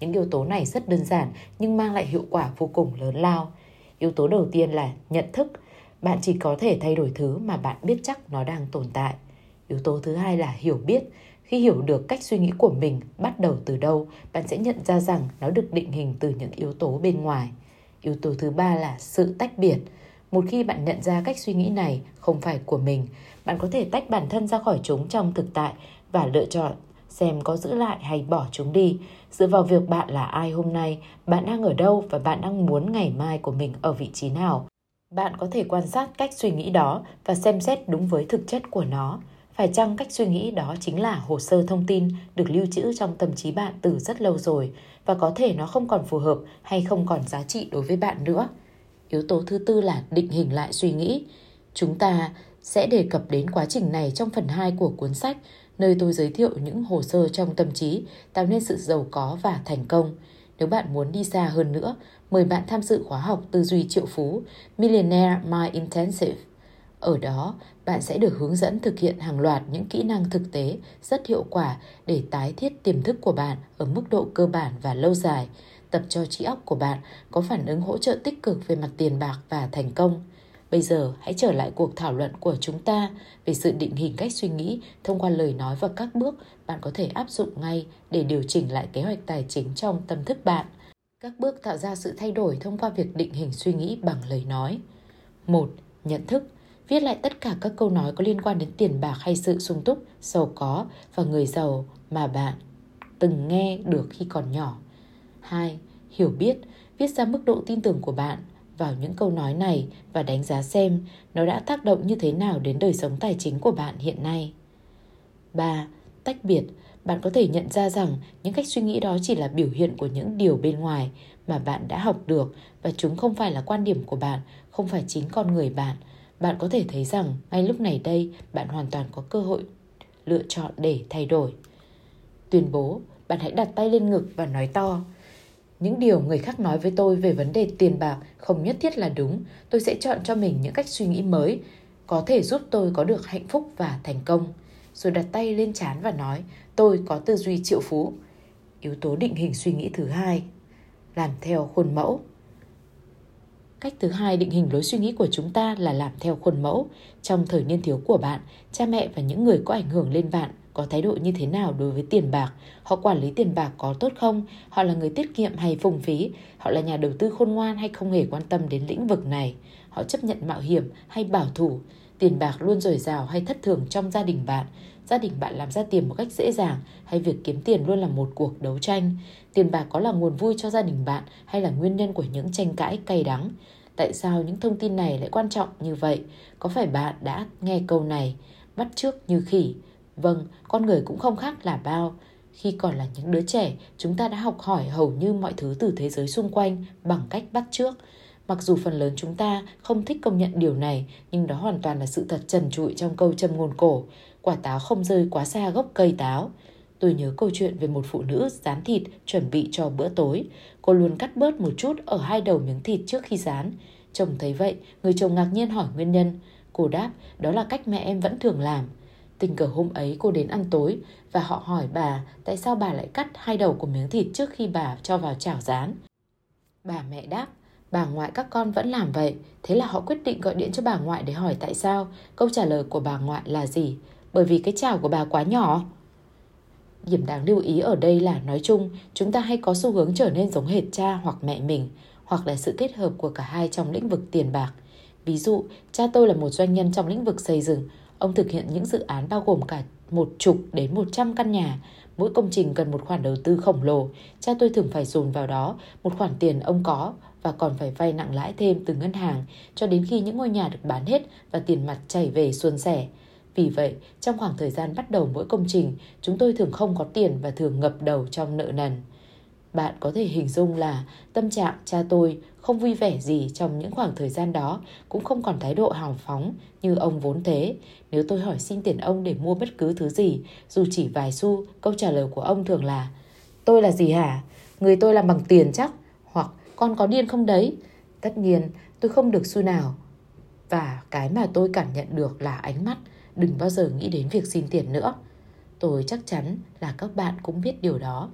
Những yếu tố này rất đơn giản nhưng mang lại hiệu quả vô cùng lớn lao. Yếu tố đầu tiên là nhận thức. Bạn chỉ có thể thay đổi thứ mà bạn biết chắc nó đang tồn tại. Yếu tố thứ hai là hiểu biết. Khi hiểu được cách suy nghĩ của mình bắt đầu từ đâu, bạn sẽ nhận ra rằng nó được định hình từ những yếu tố bên ngoài. Yếu tố thứ ba là sự tách biệt. Một khi bạn nhận ra cách suy nghĩ này không phải của mình, bạn có thể tách bản thân ra khỏi chúng trong thực tại và lựa chọn xem có giữ lại hay bỏ chúng đi. Dựa vào việc bạn là ai hôm nay, bạn đang ở đâu và bạn đang muốn ngày mai của mình ở vị trí nào. Bạn có thể quan sát cách suy nghĩ đó và xem xét đúng với thực chất của nó. Phải chăng cách suy nghĩ đó chính là hồ sơ thông tin được lưu trữ trong tâm trí bạn từ rất lâu rồi và có thể nó không còn phù hợp hay không còn giá trị đối với bạn nữa. Yếu tố thứ tư là định hình lại suy nghĩ. Chúng ta sẽ đề cập đến quá trình này trong phần 2 của cuốn sách, nơi tôi giới thiệu những hồ sơ trong tâm trí tạo nên sự giàu có và thành công. Nếu bạn muốn đi xa hơn nữa, mời bạn tham dự khóa học tư duy triệu phú Millionaire Mind Intensive. Ở đó, bạn sẽ được hướng dẫn thực hiện hàng loạt những kỹ năng thực tế rất hiệu quả để tái thiết tiềm thức của bạn ở mức độ cơ bản và lâu dài, tập cho trí óc của bạn có phản ứng hỗ trợ tích cực về mặt tiền bạc và thành công. Bây giờ hãy trở lại cuộc thảo luận của chúng ta về sự định hình cách suy nghĩ thông qua lời nói và các bước bạn có thể áp dụng ngay để điều chỉnh lại kế hoạch tài chính trong tâm thức bạn. Các bước tạo ra sự thay đổi thông qua việc định hình suy nghĩ bằng lời nói. 1. Nhận thức Viết lại tất cả các câu nói có liên quan đến tiền bạc hay sự sung túc, giàu có và người giàu mà bạn từng nghe được khi còn nhỏ. 2. Hiểu biết Viết ra mức độ tin tưởng của bạn vào những câu nói này và đánh giá xem nó đã tác động như thế nào đến đời sống tài chính của bạn hiện nay. 3. Tách biệt bạn có thể nhận ra rằng những cách suy nghĩ đó chỉ là biểu hiện của những điều bên ngoài mà bạn đã học được và chúng không phải là quan điểm của bạn, không phải chính con người bạn. Bạn có thể thấy rằng ngay lúc này đây bạn hoàn toàn có cơ hội lựa chọn để thay đổi. Tuyên bố, bạn hãy đặt tay lên ngực và nói to. Những điều người khác nói với tôi về vấn đề tiền bạc không nhất thiết là đúng. Tôi sẽ chọn cho mình những cách suy nghĩ mới, có thể giúp tôi có được hạnh phúc và thành công. Rồi đặt tay lên chán và nói, tôi có tư duy triệu phú. Yếu tố định hình suy nghĩ thứ hai, làm theo khuôn mẫu. Cách thứ hai định hình lối suy nghĩ của chúng ta là làm theo khuôn mẫu. Trong thời niên thiếu của bạn, cha mẹ và những người có ảnh hưởng lên bạn có thái độ như thế nào đối với tiền bạc, họ quản lý tiền bạc có tốt không, họ là người tiết kiệm hay phung phí, họ là nhà đầu tư khôn ngoan hay không hề quan tâm đến lĩnh vực này, họ chấp nhận mạo hiểm hay bảo thủ, tiền bạc luôn dồi dào hay thất thường trong gia đình bạn, gia đình bạn làm ra tiền một cách dễ dàng hay việc kiếm tiền luôn là một cuộc đấu tranh, tiền bạc có là nguồn vui cho gia đình bạn hay là nguyên nhân của những tranh cãi cay đắng. Tại sao những thông tin này lại quan trọng như vậy? Có phải bạn đã nghe câu này bắt trước như khỉ? Vâng, con người cũng không khác là bao. Khi còn là những đứa trẻ, chúng ta đã học hỏi hầu như mọi thứ từ thế giới xung quanh bằng cách bắt trước. Mặc dù phần lớn chúng ta không thích công nhận điều này, nhưng đó hoàn toàn là sự thật trần trụi trong câu châm ngôn cổ. Quả táo không rơi quá xa gốc cây táo. Tôi nhớ câu chuyện về một phụ nữ rán thịt chuẩn bị cho bữa tối. Cô luôn cắt bớt một chút ở hai đầu miếng thịt trước khi rán. Chồng thấy vậy, người chồng ngạc nhiên hỏi nguyên nhân. Cô đáp, đó là cách mẹ em vẫn thường làm. Tình cờ hôm ấy cô đến ăn tối và họ hỏi bà tại sao bà lại cắt hai đầu của miếng thịt trước khi bà cho vào chảo rán. Bà mẹ đáp, bà ngoại các con vẫn làm vậy. Thế là họ quyết định gọi điện cho bà ngoại để hỏi tại sao. Câu trả lời của bà ngoại là gì? Bởi vì cái chảo của bà quá nhỏ. Điểm đáng lưu ý ở đây là nói chung, chúng ta hay có xu hướng trở nên giống hệt cha hoặc mẹ mình, hoặc là sự kết hợp của cả hai trong lĩnh vực tiền bạc. Ví dụ, cha tôi là một doanh nhân trong lĩnh vực xây dựng, Ông thực hiện những dự án bao gồm cả một chục đến một trăm căn nhà. Mỗi công trình cần một khoản đầu tư khổng lồ. Cha tôi thường phải dồn vào đó một khoản tiền ông có và còn phải vay nặng lãi thêm từ ngân hàng cho đến khi những ngôi nhà được bán hết và tiền mặt chảy về xuân sẻ. Vì vậy, trong khoảng thời gian bắt đầu mỗi công trình, chúng tôi thường không có tiền và thường ngập đầu trong nợ nần. Bạn có thể hình dung là tâm trạng cha tôi không vui vẻ gì trong những khoảng thời gian đó, cũng không còn thái độ hào phóng như ông vốn thế. Nếu tôi hỏi xin tiền ông để mua bất cứ thứ gì, dù chỉ vài xu, câu trả lời của ông thường là Tôi là gì hả? Người tôi làm bằng tiền chắc? Hoặc con có điên không đấy? Tất nhiên, tôi không được xu nào. Và cái mà tôi cảm nhận được là ánh mắt, đừng bao giờ nghĩ đến việc xin tiền nữa. Tôi chắc chắn là các bạn cũng biết điều đó.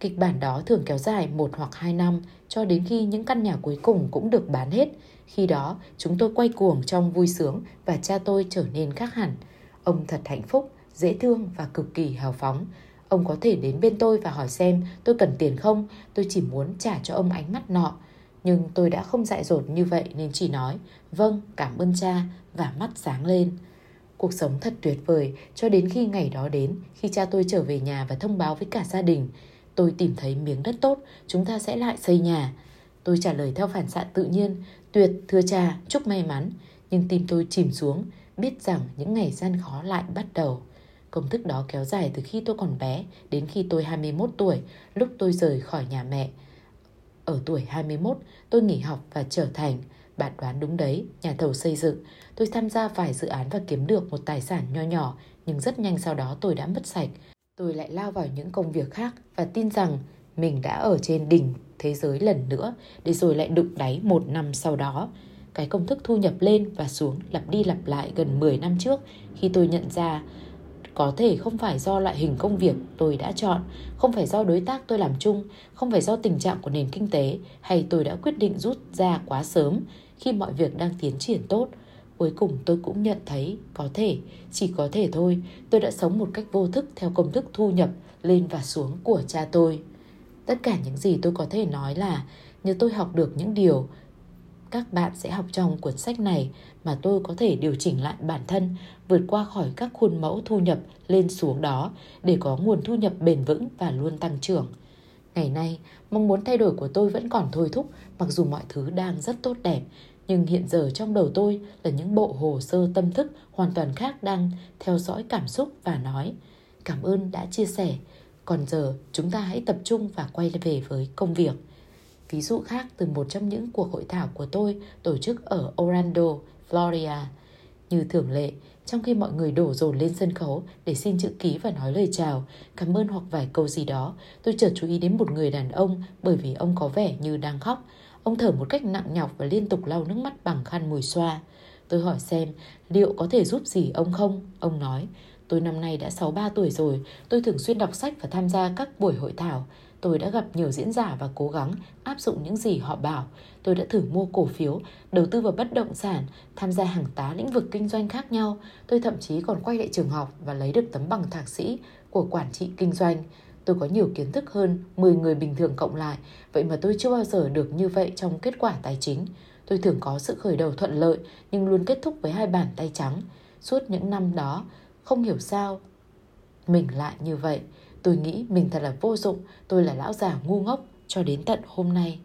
Kịch bản đó thường kéo dài một hoặc hai năm cho đến khi những căn nhà cuối cùng cũng được bán hết. Khi đó, chúng tôi quay cuồng trong vui sướng và cha tôi trở nên khác hẳn. Ông thật hạnh phúc, dễ thương và cực kỳ hào phóng. Ông có thể đến bên tôi và hỏi xem tôi cần tiền không, tôi chỉ muốn trả cho ông ánh mắt nọ. Nhưng tôi đã không dại dột như vậy nên chỉ nói, vâng, cảm ơn cha, và mắt sáng lên. Cuộc sống thật tuyệt vời cho đến khi ngày đó đến, khi cha tôi trở về nhà và thông báo với cả gia đình. Tôi tìm thấy miếng đất tốt, chúng ta sẽ lại xây nhà. Tôi trả lời theo phản xạ tự nhiên, tuyệt, thưa cha, chúc may mắn. Nhưng tim tôi chìm xuống, biết rằng những ngày gian khó lại bắt đầu. Công thức đó kéo dài từ khi tôi còn bé đến khi tôi 21 tuổi, lúc tôi rời khỏi nhà mẹ. Ở tuổi 21, tôi nghỉ học và trở thành, bạn đoán đúng đấy, nhà thầu xây dựng. Tôi tham gia vài dự án và kiếm được một tài sản nho nhỏ, nhưng rất nhanh sau đó tôi đã mất sạch. Tôi lại lao vào những công việc khác và tin rằng mình đã ở trên đỉnh thế giới lần nữa để rồi lại đụng đáy một năm sau đó. Cái công thức thu nhập lên và xuống lặp đi lặp lại gần 10 năm trước khi tôi nhận ra có thể không phải do loại hình công việc tôi đã chọn, không phải do đối tác tôi làm chung, không phải do tình trạng của nền kinh tế hay tôi đã quyết định rút ra quá sớm khi mọi việc đang tiến triển tốt. Cuối cùng tôi cũng nhận thấy có thể, chỉ có thể thôi, tôi đã sống một cách vô thức theo công thức thu nhập lên và xuống của cha tôi. Tất cả những gì tôi có thể nói là như tôi học được những điều các bạn sẽ học trong cuốn sách này mà tôi có thể điều chỉnh lại bản thân, vượt qua khỏi các khuôn mẫu thu nhập lên xuống đó để có nguồn thu nhập bền vững và luôn tăng trưởng. Ngày nay, mong muốn thay đổi của tôi vẫn còn thôi thúc mặc dù mọi thứ đang rất tốt đẹp, nhưng hiện giờ trong đầu tôi là những bộ hồ sơ tâm thức hoàn toàn khác đang theo dõi cảm xúc và nói cảm ơn đã chia sẻ, còn giờ chúng ta hãy tập trung và quay về với công việc. Ví dụ khác từ một trong những cuộc hội thảo của tôi tổ chức ở Orlando, Florida. Như thường lệ, trong khi mọi người đổ dồn lên sân khấu để xin chữ ký và nói lời chào, cảm ơn hoặc vài câu gì đó, tôi chợt chú ý đến một người đàn ông bởi vì ông có vẻ như đang khóc. Ông thở một cách nặng nhọc và liên tục lau nước mắt bằng khăn mùi xoa. Tôi hỏi xem liệu có thể giúp gì ông không? Ông nói, tôi năm nay đã 63 tuổi rồi, tôi thường xuyên đọc sách và tham gia các buổi hội thảo. Tôi đã gặp nhiều diễn giả và cố gắng áp dụng những gì họ bảo. Tôi đã thử mua cổ phiếu, đầu tư vào bất động sản, tham gia hàng tá lĩnh vực kinh doanh khác nhau. Tôi thậm chí còn quay lại trường học và lấy được tấm bằng thạc sĩ của quản trị kinh doanh. Tôi có nhiều kiến thức hơn 10 người bình thường cộng lại, vậy mà tôi chưa bao giờ được như vậy trong kết quả tài chính. Tôi thường có sự khởi đầu thuận lợi nhưng luôn kết thúc với hai bàn tay trắng. Suốt những năm đó, không hiểu sao mình lại như vậy. Tôi nghĩ mình thật là vô dụng, tôi là lão già ngu ngốc cho đến tận hôm nay.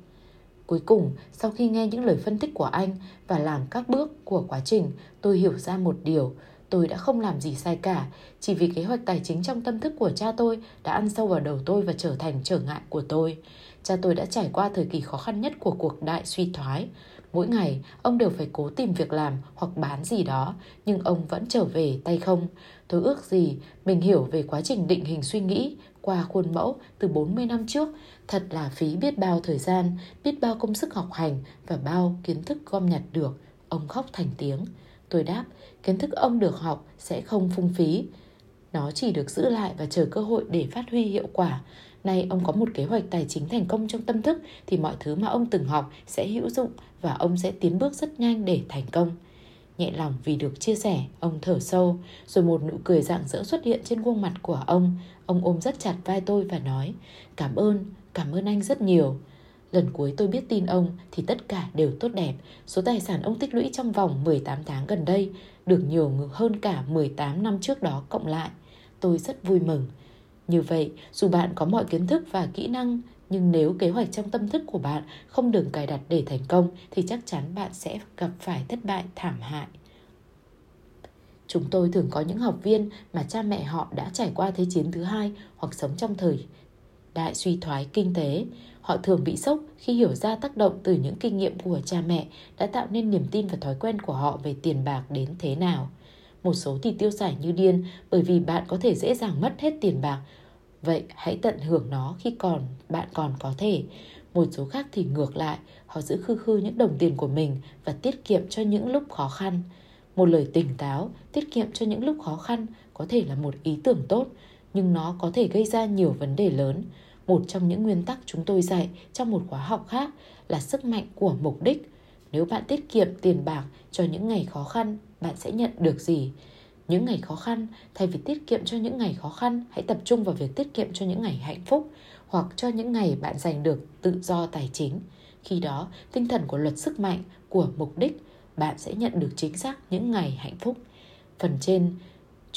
Cuối cùng, sau khi nghe những lời phân tích của anh và làm các bước của quá trình, tôi hiểu ra một điều, tôi đã không làm gì sai cả, chỉ vì kế hoạch tài chính trong tâm thức của cha tôi đã ăn sâu vào đầu tôi và trở thành trở ngại của tôi. Cha tôi đã trải qua thời kỳ khó khăn nhất của cuộc đại suy thoái. Mỗi ngày, ông đều phải cố tìm việc làm hoặc bán gì đó, nhưng ông vẫn trở về tay không. Tôi ước gì mình hiểu về quá trình định hình suy nghĩ qua khuôn mẫu từ 40 năm trước. Thật là phí biết bao thời gian, biết bao công sức học hành và bao kiến thức gom nhặt được. Ông khóc thành tiếng. Tôi đáp, kiến thức ông được học sẽ không phung phí. Nó chỉ được giữ lại và chờ cơ hội để phát huy hiệu quả. Nay ông có một kế hoạch tài chính thành công trong tâm thức thì mọi thứ mà ông từng học sẽ hữu dụng và ông sẽ tiến bước rất nhanh để thành công. Nhẹ lòng vì được chia sẻ, ông thở sâu, rồi một nụ cười rạng rỡ xuất hiện trên khuôn mặt của ông. Ông ôm rất chặt vai tôi và nói, cảm ơn, cảm ơn anh rất nhiều. Lần cuối tôi biết tin ông thì tất cả đều tốt đẹp. Số tài sản ông tích lũy trong vòng 18 tháng gần đây được nhiều hơn cả 18 năm trước đó cộng lại. Tôi rất vui mừng. Như vậy, dù bạn có mọi kiến thức và kỹ năng, nhưng nếu kế hoạch trong tâm thức của bạn không được cài đặt để thành công thì chắc chắn bạn sẽ gặp phải thất bại thảm hại. Chúng tôi thường có những học viên mà cha mẹ họ đã trải qua Thế chiến thứ hai hoặc sống trong thời đại suy thoái kinh tế. Họ thường bị sốc khi hiểu ra tác động từ những kinh nghiệm của cha mẹ đã tạo nên niềm tin và thói quen của họ về tiền bạc đến thế nào. Một số thì tiêu xài như điên bởi vì bạn có thể dễ dàng mất hết tiền bạc. Vậy hãy tận hưởng nó khi còn bạn còn có thể. Một số khác thì ngược lại, họ giữ khư khư những đồng tiền của mình và tiết kiệm cho những lúc khó khăn. Một lời tỉnh táo, tiết kiệm cho những lúc khó khăn có thể là một ý tưởng tốt, nhưng nó có thể gây ra nhiều vấn đề lớn. Một trong những nguyên tắc chúng tôi dạy trong một khóa học khác là sức mạnh của mục đích. Nếu bạn tiết kiệm tiền bạc cho những ngày khó khăn, bạn sẽ nhận được gì? Những ngày khó khăn, thay vì tiết kiệm cho những ngày khó khăn, hãy tập trung vào việc tiết kiệm cho những ngày hạnh phúc hoặc cho những ngày bạn giành được tự do tài chính. Khi đó, tinh thần của luật sức mạnh, của mục đích, bạn sẽ nhận được chính xác những ngày hạnh phúc. Phần trên,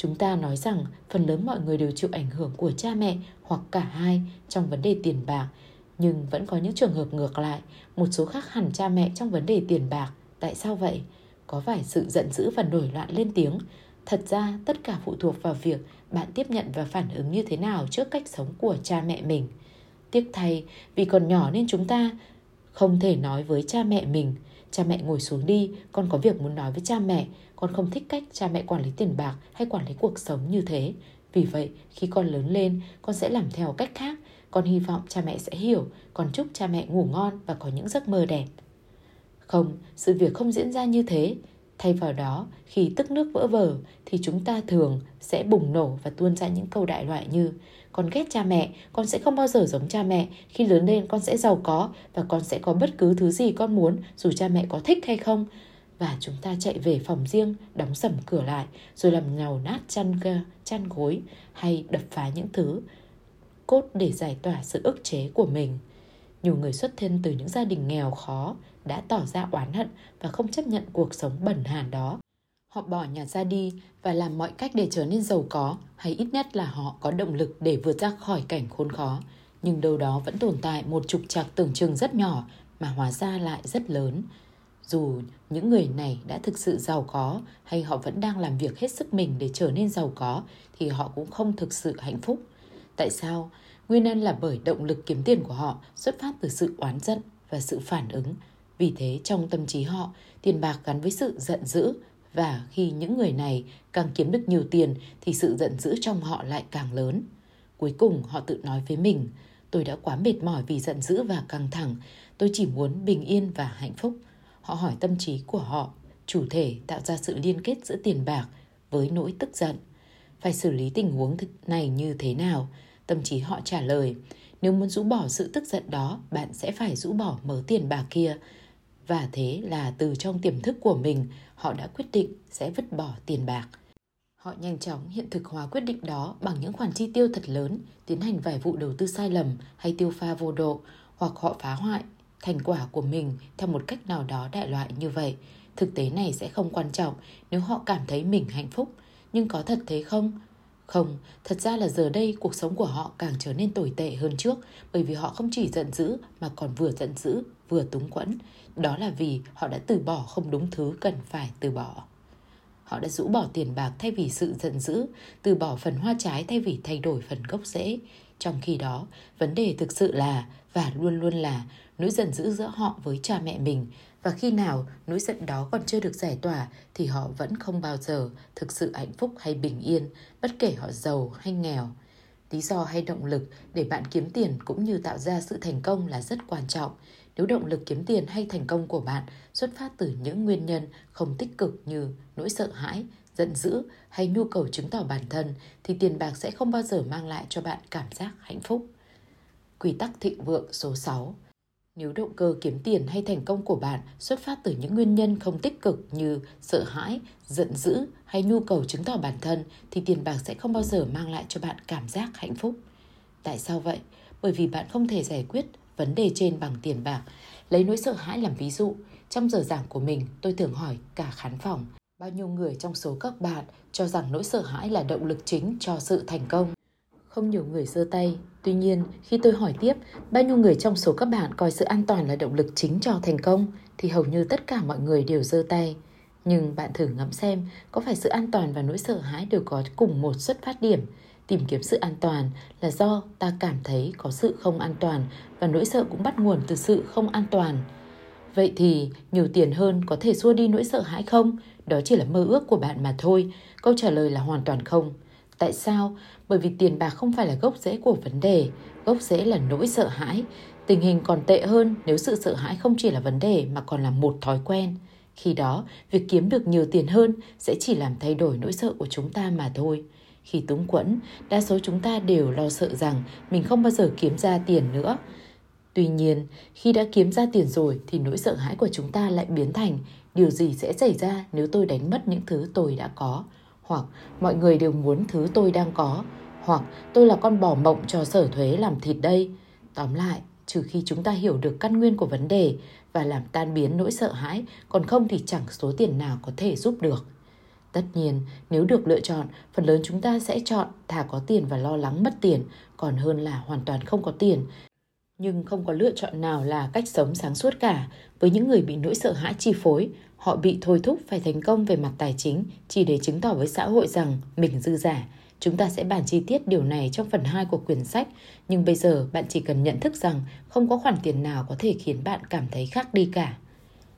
chúng ta nói rằng phần lớn mọi người đều chịu ảnh hưởng của cha mẹ hoặc cả hai trong vấn đề tiền bạc, nhưng vẫn có những trường hợp ngược lại, một số khác hẳn cha mẹ trong vấn đề tiền bạc. Tại sao vậy? Có phải sự giận dữ và nổi loạn lên tiếng? Thật ra, tất cả phụ thuộc vào việc bạn tiếp nhận và phản ứng như thế nào trước cách sống của cha mẹ mình. Tiếc thay, vì còn nhỏ nên chúng ta không thể nói với cha mẹ mình Cha mẹ ngồi xuống đi, con có việc muốn nói với cha mẹ con không thích cách cha mẹ quản lý tiền bạc hay quản lý cuộc sống như thế. Vì vậy, khi con lớn lên, con sẽ làm theo cách khác. Con hy vọng cha mẹ sẽ hiểu Con chúc cha mẹ ngủ ngon và có những giấc mơ đẹp. Không, sự việc không diễn ra như thế. Thay vào đó, khi tức nước vỡ vờ thì chúng ta thường sẽ bùng nổ và tuôn ra những câu đại loại như con ghét cha mẹ, con sẽ không bao giờ giống cha mẹ, khi lớn lên con sẽ giàu có và con sẽ có bất cứ thứ gì con muốn dù cha mẹ có thích hay không. Và chúng ta chạy về phòng riêng, đóng sầm cửa lại, rồi làm nhàu nát chăn chăn gối hay đập phá những thứ cốt để giải tỏa sự ức chế của mình. Nhiều người xuất thân từ những gia đình nghèo khó đã tỏ ra oán hận và không chấp nhận cuộc sống bẩn hàn đó. Họ bỏ nhà ra đi và làm mọi cách để trở nên giàu có, hay ít nhất là họ có động lực để vượt ra khỏi cảnh khốn khó. Nhưng đâu đó vẫn tồn tại một trục trặc tưởng chừng rất nhỏ mà hóa ra lại rất lớn. Dù những người này đã thực sự giàu có hay họ vẫn đang làm việc hết sức mình để trở nên giàu có thì họ cũng không thực sự hạnh phúc. Tại sao? Nguyên nhân là bởi động lực kiếm tiền của họ xuất phát từ sự oán giận và sự phản ứng vì thế trong tâm trí họ, tiền bạc gắn với sự giận dữ và khi những người này càng kiếm được nhiều tiền thì sự giận dữ trong họ lại càng lớn. Cuối cùng họ tự nói với mình, tôi đã quá mệt mỏi vì giận dữ và căng thẳng, tôi chỉ muốn bình yên và hạnh phúc. Họ hỏi tâm trí của họ, chủ thể tạo ra sự liên kết giữa tiền bạc với nỗi tức giận. Phải xử lý tình huống này như thế nào? Tâm trí họ trả lời, nếu muốn rũ bỏ sự tức giận đó, bạn sẽ phải rũ bỏ mớ tiền bạc kia và thế là từ trong tiềm thức của mình, họ đã quyết định sẽ vứt bỏ tiền bạc. Họ nhanh chóng hiện thực hóa quyết định đó bằng những khoản chi tiêu thật lớn, tiến hành vài vụ đầu tư sai lầm hay tiêu pha vô độ, hoặc họ phá hoại thành quả của mình theo một cách nào đó đại loại như vậy. Thực tế này sẽ không quan trọng nếu họ cảm thấy mình hạnh phúc, nhưng có thật thế không? Không, thật ra là giờ đây cuộc sống của họ càng trở nên tồi tệ hơn trước bởi vì họ không chỉ giận dữ mà còn vừa giận dữ vừa túng quẫn. Đó là vì họ đã từ bỏ không đúng thứ cần phải từ bỏ. Họ đã rũ bỏ tiền bạc thay vì sự giận dữ, từ bỏ phần hoa trái thay vì thay đổi phần gốc rễ. Trong khi đó, vấn đề thực sự là và luôn luôn là nỗi giận dữ giữa họ với cha mẹ mình và khi nào nỗi giận đó còn chưa được giải tỏa thì họ vẫn không bao giờ thực sự hạnh phúc hay bình yên, bất kể họ giàu hay nghèo. Lý do hay động lực để bạn kiếm tiền cũng như tạo ra sự thành công là rất quan trọng. Nếu động lực kiếm tiền hay thành công của bạn xuất phát từ những nguyên nhân không tích cực như nỗi sợ hãi, giận dữ hay nhu cầu chứng tỏ bản thân thì tiền bạc sẽ không bao giờ mang lại cho bạn cảm giác hạnh phúc. Quy tắc thịnh vượng số 6 nếu động cơ kiếm tiền hay thành công của bạn xuất phát từ những nguyên nhân không tích cực như sợ hãi, giận dữ hay nhu cầu chứng tỏ bản thân thì tiền bạc sẽ không bao giờ mang lại cho bạn cảm giác hạnh phúc. Tại sao vậy? Bởi vì bạn không thể giải quyết vấn đề trên bằng tiền bạc. Lấy nỗi sợ hãi làm ví dụ, trong giờ giảng của mình tôi thường hỏi cả khán phòng bao nhiêu người trong số các bạn cho rằng nỗi sợ hãi là động lực chính cho sự thành công. Không nhiều người giơ tay, tuy nhiên khi tôi hỏi tiếp bao nhiêu người trong số các bạn coi sự an toàn là động lực chính cho thành công thì hầu như tất cả mọi người đều giơ tay. Nhưng bạn thử ngẫm xem có phải sự an toàn và nỗi sợ hãi đều có cùng một xuất phát điểm. tìm kiếm sự an toàn là do ta cảm thấy có sự không an toàn và nỗi sợ cũng bắt nguồn từ sự không an toàn. Vậy thì nhiều tiền hơn có thể xua đi nỗi sợ hãi không? Đó chỉ là mơ ước của bạn mà thôi. Câu trả lời là hoàn toàn không. Tại sao? Bởi vì tiền bạc không phải là gốc rễ của vấn đề. Gốc rễ là nỗi sợ hãi. Tình hình còn tệ hơn nếu sự sợ hãi không chỉ là vấn đề mà còn là một thói quen. Khi đó, việc kiếm được nhiều tiền hơn sẽ chỉ làm thay đổi nỗi sợ của chúng ta mà thôi. Khi túng quẫn, đa số chúng ta đều lo sợ rằng mình không bao giờ kiếm ra tiền nữa. Tuy nhiên, khi đã kiếm ra tiền rồi thì nỗi sợ hãi của chúng ta lại biến thành điều gì sẽ xảy ra nếu tôi đánh mất những thứ tôi đã có, hoặc mọi người đều muốn thứ tôi đang có, hoặc tôi là con bò mộng cho sở thuế làm thịt đây. Tóm lại, trừ khi chúng ta hiểu được căn nguyên của vấn đề và làm tan biến nỗi sợ hãi, còn không thì chẳng số tiền nào có thể giúp được. Tất nhiên, nếu được lựa chọn, phần lớn chúng ta sẽ chọn thà có tiền và lo lắng mất tiền, còn hơn là hoàn toàn không có tiền. Nhưng không có lựa chọn nào là cách sống sáng suốt cả. Với những người bị nỗi sợ hãi chi phối, họ bị thôi thúc phải thành công về mặt tài chính chỉ để chứng tỏ với xã hội rằng mình dư giả. Chúng ta sẽ bàn chi tiết điều này trong phần 2 của quyển sách, nhưng bây giờ bạn chỉ cần nhận thức rằng không có khoản tiền nào có thể khiến bạn cảm thấy khác đi cả.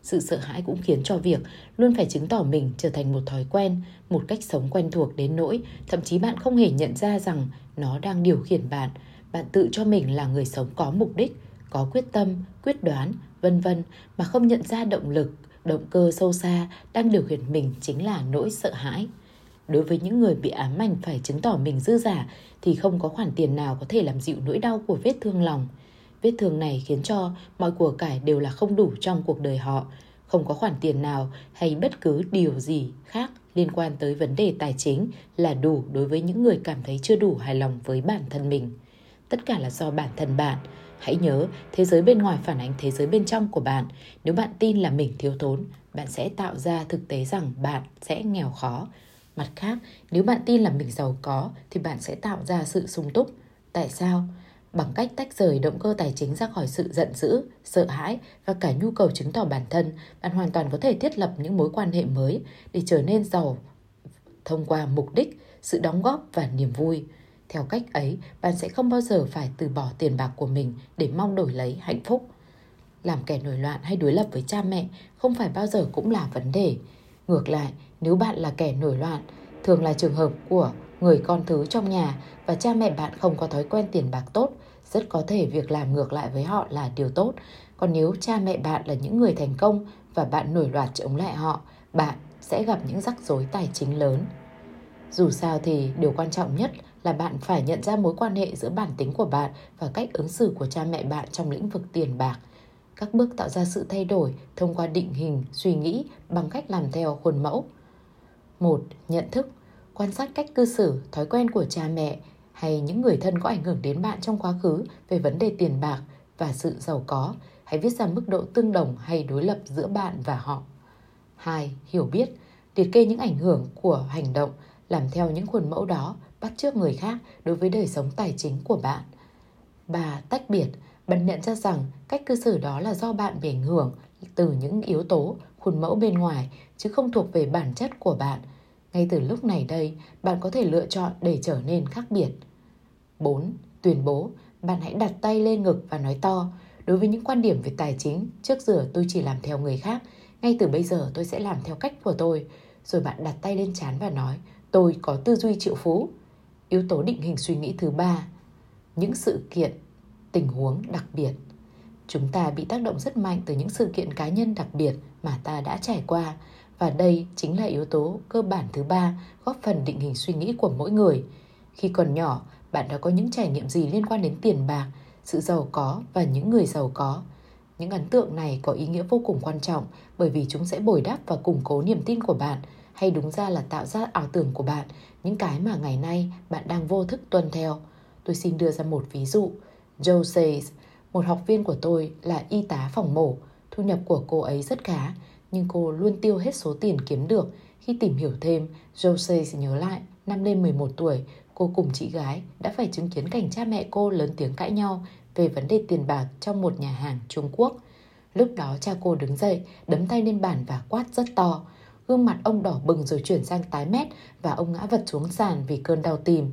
Sự sợ hãi cũng khiến cho việc luôn phải chứng tỏ mình trở thành một thói quen, một cách sống quen thuộc đến nỗi thậm chí bạn không hề nhận ra rằng nó đang điều khiển bạn. Bạn tự cho mình là người sống có mục đích, có quyết tâm, quyết đoán, vân vân mà không nhận ra động lực, động cơ sâu xa đang điều khiển mình chính là nỗi sợ hãi. Đối với những người bị ám ảnh phải chứng tỏ mình dư giả thì không có khoản tiền nào có thể làm dịu nỗi đau của vết thương lòng. Vết thương này khiến cho mọi của cải đều là không đủ trong cuộc đời họ, không có khoản tiền nào hay bất cứ điều gì khác liên quan tới vấn đề tài chính là đủ đối với những người cảm thấy chưa đủ hài lòng với bản thân mình. Tất cả là do bản thân bạn. Hãy nhớ, thế giới bên ngoài phản ánh thế giới bên trong của bạn. Nếu bạn tin là mình thiếu thốn, bạn sẽ tạo ra thực tế rằng bạn sẽ nghèo khó. Mặt khác, nếu bạn tin là mình giàu có thì bạn sẽ tạo ra sự sung túc. Tại sao? bằng cách tách rời động cơ tài chính ra khỏi sự giận dữ, sợ hãi và cả nhu cầu chứng tỏ bản thân, bạn hoàn toàn có thể thiết lập những mối quan hệ mới để trở nên giàu thông qua mục đích, sự đóng góp và niềm vui. Theo cách ấy, bạn sẽ không bao giờ phải từ bỏ tiền bạc của mình để mong đổi lấy hạnh phúc. Làm kẻ nổi loạn hay đối lập với cha mẹ không phải bao giờ cũng là vấn đề. Ngược lại, nếu bạn là kẻ nổi loạn, thường là trường hợp của người con thứ trong nhà và cha mẹ bạn không có thói quen tiền bạc tốt, rất có thể việc làm ngược lại với họ là điều tốt. Còn nếu cha mẹ bạn là những người thành công và bạn nổi loạn chống lại họ, bạn sẽ gặp những rắc rối tài chính lớn. Dù sao thì điều quan trọng nhất là bạn phải nhận ra mối quan hệ giữa bản tính của bạn và cách ứng xử của cha mẹ bạn trong lĩnh vực tiền bạc. Các bước tạo ra sự thay đổi thông qua định hình, suy nghĩ bằng cách làm theo khuôn mẫu. Một, Nhận thức quan sát cách cư xử, thói quen của cha mẹ hay những người thân có ảnh hưởng đến bạn trong quá khứ về vấn đề tiền bạc và sự giàu có, hãy viết ra mức độ tương đồng hay đối lập giữa bạn và họ. 2. Hiểu biết, liệt kê những ảnh hưởng của hành động, làm theo những khuôn mẫu đó, bắt chước người khác đối với đời sống tài chính của bạn. bà Tách biệt, bạn nhận ra rằng cách cư xử đó là do bạn bị ảnh hưởng từ những yếu tố, khuôn mẫu bên ngoài chứ không thuộc về bản chất của bạn – ngay từ lúc này đây, bạn có thể lựa chọn để trở nên khác biệt. 4. Tuyên bố, bạn hãy đặt tay lên ngực và nói to. Đối với những quan điểm về tài chính, trước giờ tôi chỉ làm theo người khác, ngay từ bây giờ tôi sẽ làm theo cách của tôi. Rồi bạn đặt tay lên chán và nói, tôi có tư duy triệu phú. Yếu tố định hình suy nghĩ thứ ba, những sự kiện, tình huống đặc biệt. Chúng ta bị tác động rất mạnh từ những sự kiện cá nhân đặc biệt mà ta đã trải qua và đây chính là yếu tố cơ bản thứ ba góp phần định hình suy nghĩ của mỗi người. Khi còn nhỏ, bạn đã có những trải nghiệm gì liên quan đến tiền bạc, sự giàu có và những người giàu có? Những ấn tượng này có ý nghĩa vô cùng quan trọng bởi vì chúng sẽ bồi đắp và củng cố niềm tin của bạn hay đúng ra là tạo ra ảo tưởng của bạn, những cái mà ngày nay bạn đang vô thức tuân theo. Tôi xin đưa ra một ví dụ. Joe says, một học viên của tôi là y tá phòng mổ, thu nhập của cô ấy rất khá, nhưng cô luôn tiêu hết số tiền kiếm được. Khi tìm hiểu thêm, Jose nhớ lại, năm lên 11 tuổi, cô cùng chị gái đã phải chứng kiến cảnh cha mẹ cô lớn tiếng cãi nhau về vấn đề tiền bạc trong một nhà hàng Trung Quốc. Lúc đó cha cô đứng dậy, đấm tay lên bàn và quát rất to. Gương mặt ông đỏ bừng rồi chuyển sang tái mét và ông ngã vật xuống sàn vì cơn đau tim.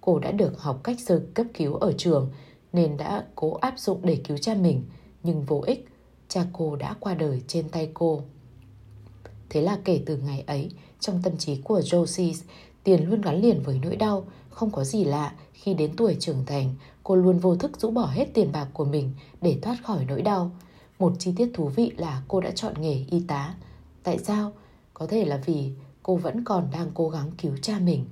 cô đã được học cách sơ cấp cứu ở trường nên đã cố áp dụng để cứu cha mình, nhưng vô ích, cha cô đã qua đời trên tay cô. Thế là kể từ ngày ấy, trong tâm trí của Josie, tiền luôn gắn liền với nỗi đau, không có gì lạ khi đến tuổi trưởng thành, cô luôn vô thức rũ bỏ hết tiền bạc của mình để thoát khỏi nỗi đau. Một chi tiết thú vị là cô đã chọn nghề y tá. Tại sao? Có thể là vì cô vẫn còn đang cố gắng cứu cha mình.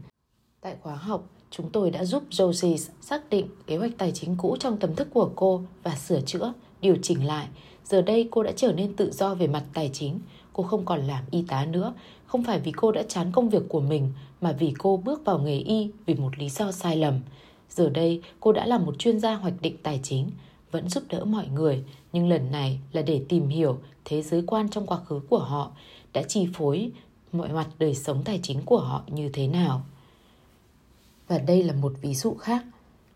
Tại khóa học, chúng tôi đã giúp Josie xác định kế hoạch tài chính cũ trong tâm thức của cô và sửa chữa, điều chỉnh lại. Giờ đây cô đã trở nên tự do về mặt tài chính. Cô không còn làm y tá nữa, không phải vì cô đã chán công việc của mình mà vì cô bước vào nghề y vì một lý do sai lầm. Giờ đây cô đã là một chuyên gia hoạch định tài chính, vẫn giúp đỡ mọi người, nhưng lần này là để tìm hiểu thế giới quan trong quá khứ của họ đã chi phối mọi mặt đời sống tài chính của họ như thế nào. Và đây là một ví dụ khác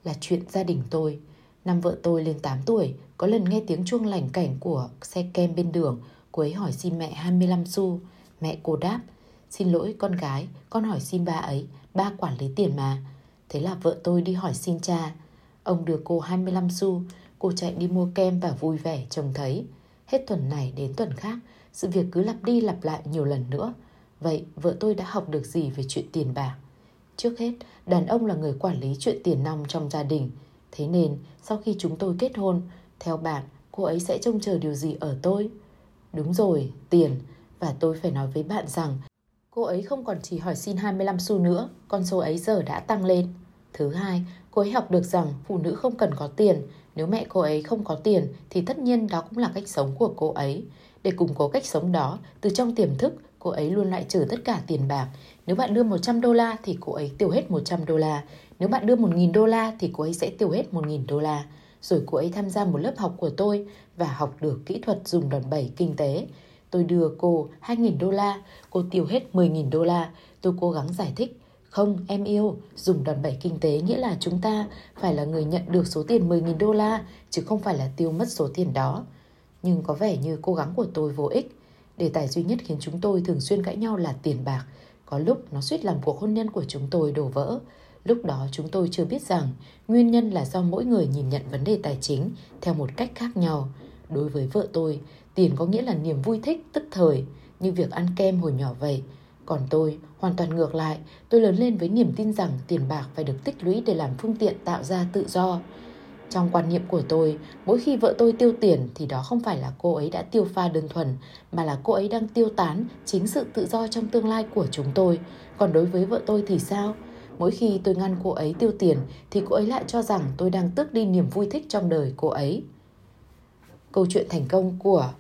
là chuyện gia đình tôi. Năm vợ tôi lên 8 tuổi, có lần nghe tiếng chuông lành cảnh của xe kem bên đường, cô ấy hỏi xin mẹ 25 xu. Mẹ cô đáp, xin lỗi con gái, con hỏi xin ba ấy, ba quản lý tiền mà. Thế là vợ tôi đi hỏi xin cha. Ông đưa cô 25 xu, cô chạy đi mua kem và vui vẻ trông thấy. Hết tuần này đến tuần khác, sự việc cứ lặp đi lặp lại nhiều lần nữa. Vậy vợ tôi đã học được gì về chuyện tiền bạc? Trước hết, đàn ông là người quản lý chuyện tiền nong trong gia đình. Thế nên, sau khi chúng tôi kết hôn, theo bạn, cô ấy sẽ trông chờ điều gì ở tôi? Đúng rồi, tiền. Và tôi phải nói với bạn rằng, cô ấy không còn chỉ hỏi xin 25 xu nữa, con số ấy giờ đã tăng lên. Thứ hai, cô ấy học được rằng phụ nữ không cần có tiền. Nếu mẹ cô ấy không có tiền thì tất nhiên đó cũng là cách sống của cô ấy. Để củng cố cách sống đó, từ trong tiềm thức, cô ấy luôn loại trừ tất cả tiền bạc. Nếu bạn đưa 100 đô la thì cô ấy tiêu hết 100 đô la. Nếu bạn đưa 1.000 đô la thì cô ấy sẽ tiêu hết 1.000 đô la. Rồi cô ấy tham gia một lớp học của tôi và học được kỹ thuật dùng đòn bẩy kinh tế. Tôi đưa cô 2.000 đô la, cô tiêu hết 10.000 đô la. Tôi cố gắng giải thích. Không, em yêu, dùng đòn bẩy kinh tế nghĩa là chúng ta phải là người nhận được số tiền 10.000 đô la, chứ không phải là tiêu mất số tiền đó. Nhưng có vẻ như cố gắng của tôi vô ích. Đề tài duy nhất khiến chúng tôi thường xuyên cãi nhau là tiền bạc. Có lúc nó suýt làm cuộc hôn nhân của chúng tôi đổ vỡ. Lúc đó chúng tôi chưa biết rằng nguyên nhân là do mỗi người nhìn nhận vấn đề tài chính theo một cách khác nhau. Đối với vợ tôi, tiền có nghĩa là niềm vui thích tức thời, như việc ăn kem hồi nhỏ vậy. Còn tôi, hoàn toàn ngược lại, tôi lớn lên với niềm tin rằng tiền bạc phải được tích lũy để làm phương tiện tạo ra tự do. Trong quan niệm của tôi, mỗi khi vợ tôi tiêu tiền thì đó không phải là cô ấy đã tiêu pha đơn thuần, mà là cô ấy đang tiêu tán chính sự tự do trong tương lai của chúng tôi. Còn đối với vợ tôi thì sao? Mỗi khi tôi ngăn cô ấy tiêu tiền thì cô ấy lại cho rằng tôi đang tước đi niềm vui thích trong đời cô ấy. Câu chuyện thành công của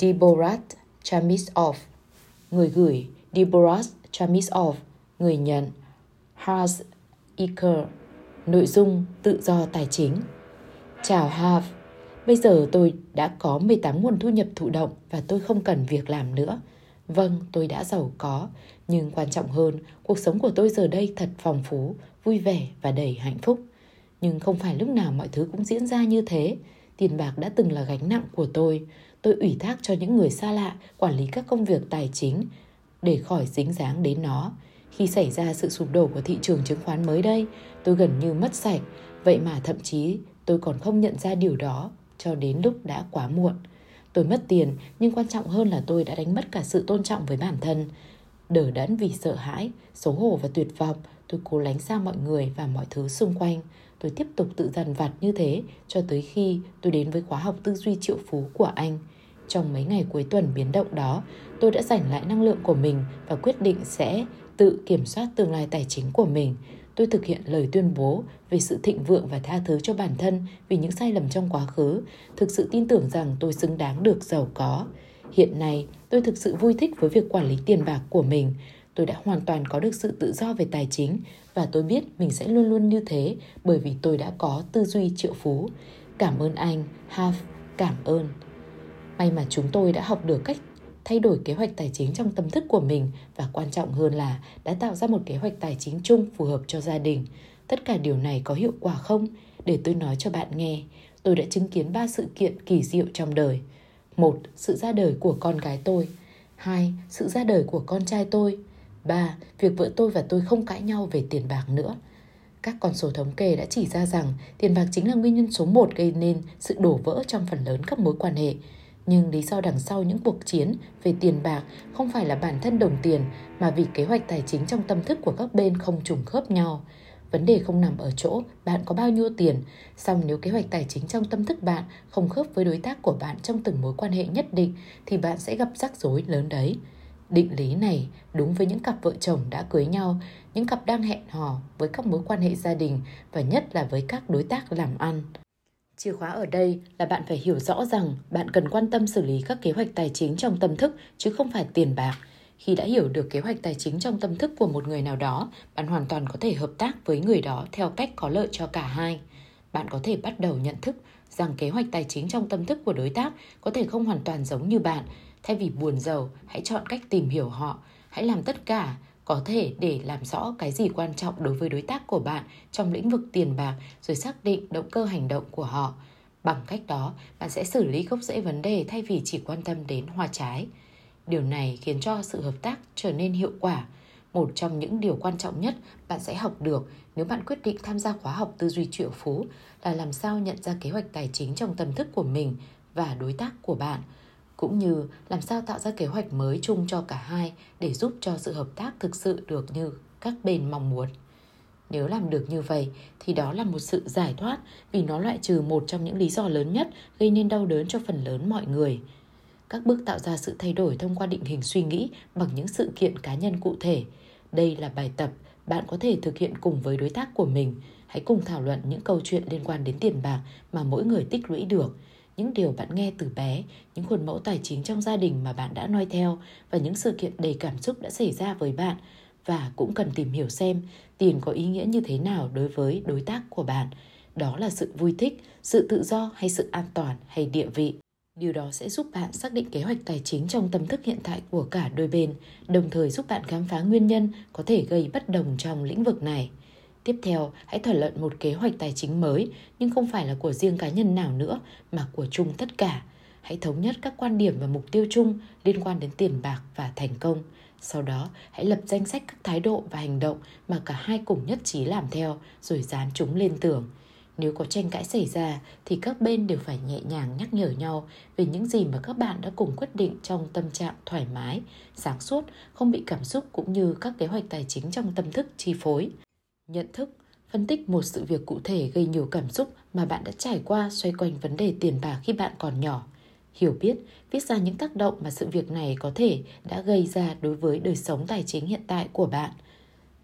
Deborah Chamisov Người gửi Deborah Chamisov Người nhận Hans Iker Nội dung tự do tài chính Chào Harv Bây giờ tôi đã có 18 nguồn thu nhập thụ động và tôi không cần việc làm nữa. Vâng, tôi đã giàu có, nhưng quan trọng hơn, cuộc sống của tôi giờ đây thật phong phú, vui vẻ và đầy hạnh phúc. Nhưng không phải lúc nào mọi thứ cũng diễn ra như thế. Tiền bạc đã từng là gánh nặng của tôi. Tôi ủy thác cho những người xa lạ quản lý các công việc tài chính để khỏi dính dáng đến nó. Khi xảy ra sự sụp đổ của thị trường chứng khoán mới đây, tôi gần như mất sạch, vậy mà thậm chí tôi còn không nhận ra điều đó cho đến lúc đã quá muộn. Tôi mất tiền, nhưng quan trọng hơn là tôi đã đánh mất cả sự tôn trọng với bản thân. đờ đẫn vì sợ hãi, xấu hổ và tuyệt vọng, tôi cố lánh xa mọi người và mọi thứ xung quanh. Tôi tiếp tục tự dằn vặt như thế cho tới khi tôi đến với khóa học tư duy triệu phú của anh. Trong mấy ngày cuối tuần biến động đó, tôi đã giành lại năng lượng của mình và quyết định sẽ tự kiểm soát tương lai tài chính của mình. Tôi thực hiện lời tuyên bố về sự thịnh vượng và tha thứ cho bản thân vì những sai lầm trong quá khứ, thực sự tin tưởng rằng tôi xứng đáng được giàu có. Hiện nay, tôi thực sự vui thích với việc quản lý tiền bạc của mình. Tôi đã hoàn toàn có được sự tự do về tài chính và tôi biết mình sẽ luôn luôn như thế bởi vì tôi đã có tư duy triệu phú. Cảm ơn anh, Half, cảm ơn. May mà chúng tôi đã học được cách thay đổi kế hoạch tài chính trong tâm thức của mình và quan trọng hơn là đã tạo ra một kế hoạch tài chính chung phù hợp cho gia đình. Tất cả điều này có hiệu quả không? Để tôi nói cho bạn nghe. Tôi đã chứng kiến ba sự kiện kỳ diệu trong đời. Một, sự ra đời của con gái tôi. Hai, sự ra đời của con trai tôi. Ba, việc vợ tôi và tôi không cãi nhau về tiền bạc nữa. Các con số thống kê đã chỉ ra rằng tiền bạc chính là nguyên nhân số một gây nên sự đổ vỡ trong phần lớn các mối quan hệ. Nhưng lý do đằng sau những cuộc chiến về tiền bạc không phải là bản thân đồng tiền mà vì kế hoạch tài chính trong tâm thức của các bên không trùng khớp nhau. Vấn đề không nằm ở chỗ bạn có bao nhiêu tiền, song nếu kế hoạch tài chính trong tâm thức bạn không khớp với đối tác của bạn trong từng mối quan hệ nhất định thì bạn sẽ gặp rắc rối lớn đấy. Định lý này đúng với những cặp vợ chồng đã cưới nhau, những cặp đang hẹn hò với các mối quan hệ gia đình và nhất là với các đối tác làm ăn. Chìa khóa ở đây là bạn phải hiểu rõ rằng bạn cần quan tâm xử lý các kế hoạch tài chính trong tâm thức chứ không phải tiền bạc. Khi đã hiểu được kế hoạch tài chính trong tâm thức của một người nào đó, bạn hoàn toàn có thể hợp tác với người đó theo cách có lợi cho cả hai. Bạn có thể bắt đầu nhận thức rằng kế hoạch tài chính trong tâm thức của đối tác có thể không hoàn toàn giống như bạn. Thay vì buồn giàu, hãy chọn cách tìm hiểu họ. Hãy làm tất cả có thể để làm rõ cái gì quan trọng đối với đối tác của bạn trong lĩnh vực tiền bạc rồi xác định động cơ hành động của họ. Bằng cách đó, bạn sẽ xử lý gốc rễ vấn đề thay vì chỉ quan tâm đến hoa trái. Điều này khiến cho sự hợp tác trở nên hiệu quả. Một trong những điều quan trọng nhất bạn sẽ học được nếu bạn quyết định tham gia khóa học tư duy triệu phú là làm sao nhận ra kế hoạch tài chính trong tâm thức của mình và đối tác của bạn – cũng như làm sao tạo ra kế hoạch mới chung cho cả hai để giúp cho sự hợp tác thực sự được như các bên mong muốn. Nếu làm được như vậy, thì đó là một sự giải thoát vì nó loại trừ một trong những lý do lớn nhất gây nên đau đớn cho phần lớn mọi người. Các bước tạo ra sự thay đổi thông qua định hình suy nghĩ bằng những sự kiện cá nhân cụ thể. Đây là bài tập bạn có thể thực hiện cùng với đối tác của mình. Hãy cùng thảo luận những câu chuyện liên quan đến tiền bạc mà mỗi người tích lũy được những điều bạn nghe từ bé, những khuôn mẫu tài chính trong gia đình mà bạn đã noi theo và những sự kiện đầy cảm xúc đã xảy ra với bạn và cũng cần tìm hiểu xem tiền có ý nghĩa như thế nào đối với đối tác của bạn. Đó là sự vui thích, sự tự do hay sự an toàn hay địa vị. Điều đó sẽ giúp bạn xác định kế hoạch tài chính trong tâm thức hiện tại của cả đôi bên, đồng thời giúp bạn khám phá nguyên nhân có thể gây bất đồng trong lĩnh vực này. Tiếp theo, hãy thảo luận một kế hoạch tài chính mới, nhưng không phải là của riêng cá nhân nào nữa, mà của chung tất cả. Hãy thống nhất các quan điểm và mục tiêu chung liên quan đến tiền bạc và thành công. Sau đó, hãy lập danh sách các thái độ và hành động mà cả hai cùng nhất trí làm theo, rồi dán chúng lên tường. Nếu có tranh cãi xảy ra thì các bên đều phải nhẹ nhàng nhắc nhở nhau về những gì mà các bạn đã cùng quyết định trong tâm trạng thoải mái, sáng suốt, không bị cảm xúc cũng như các kế hoạch tài chính trong tâm thức chi phối. Nhận thức, phân tích một sự việc cụ thể gây nhiều cảm xúc mà bạn đã trải qua xoay quanh vấn đề tiền bạc khi bạn còn nhỏ. Hiểu biết, viết ra những tác động mà sự việc này có thể đã gây ra đối với đời sống tài chính hiện tại của bạn.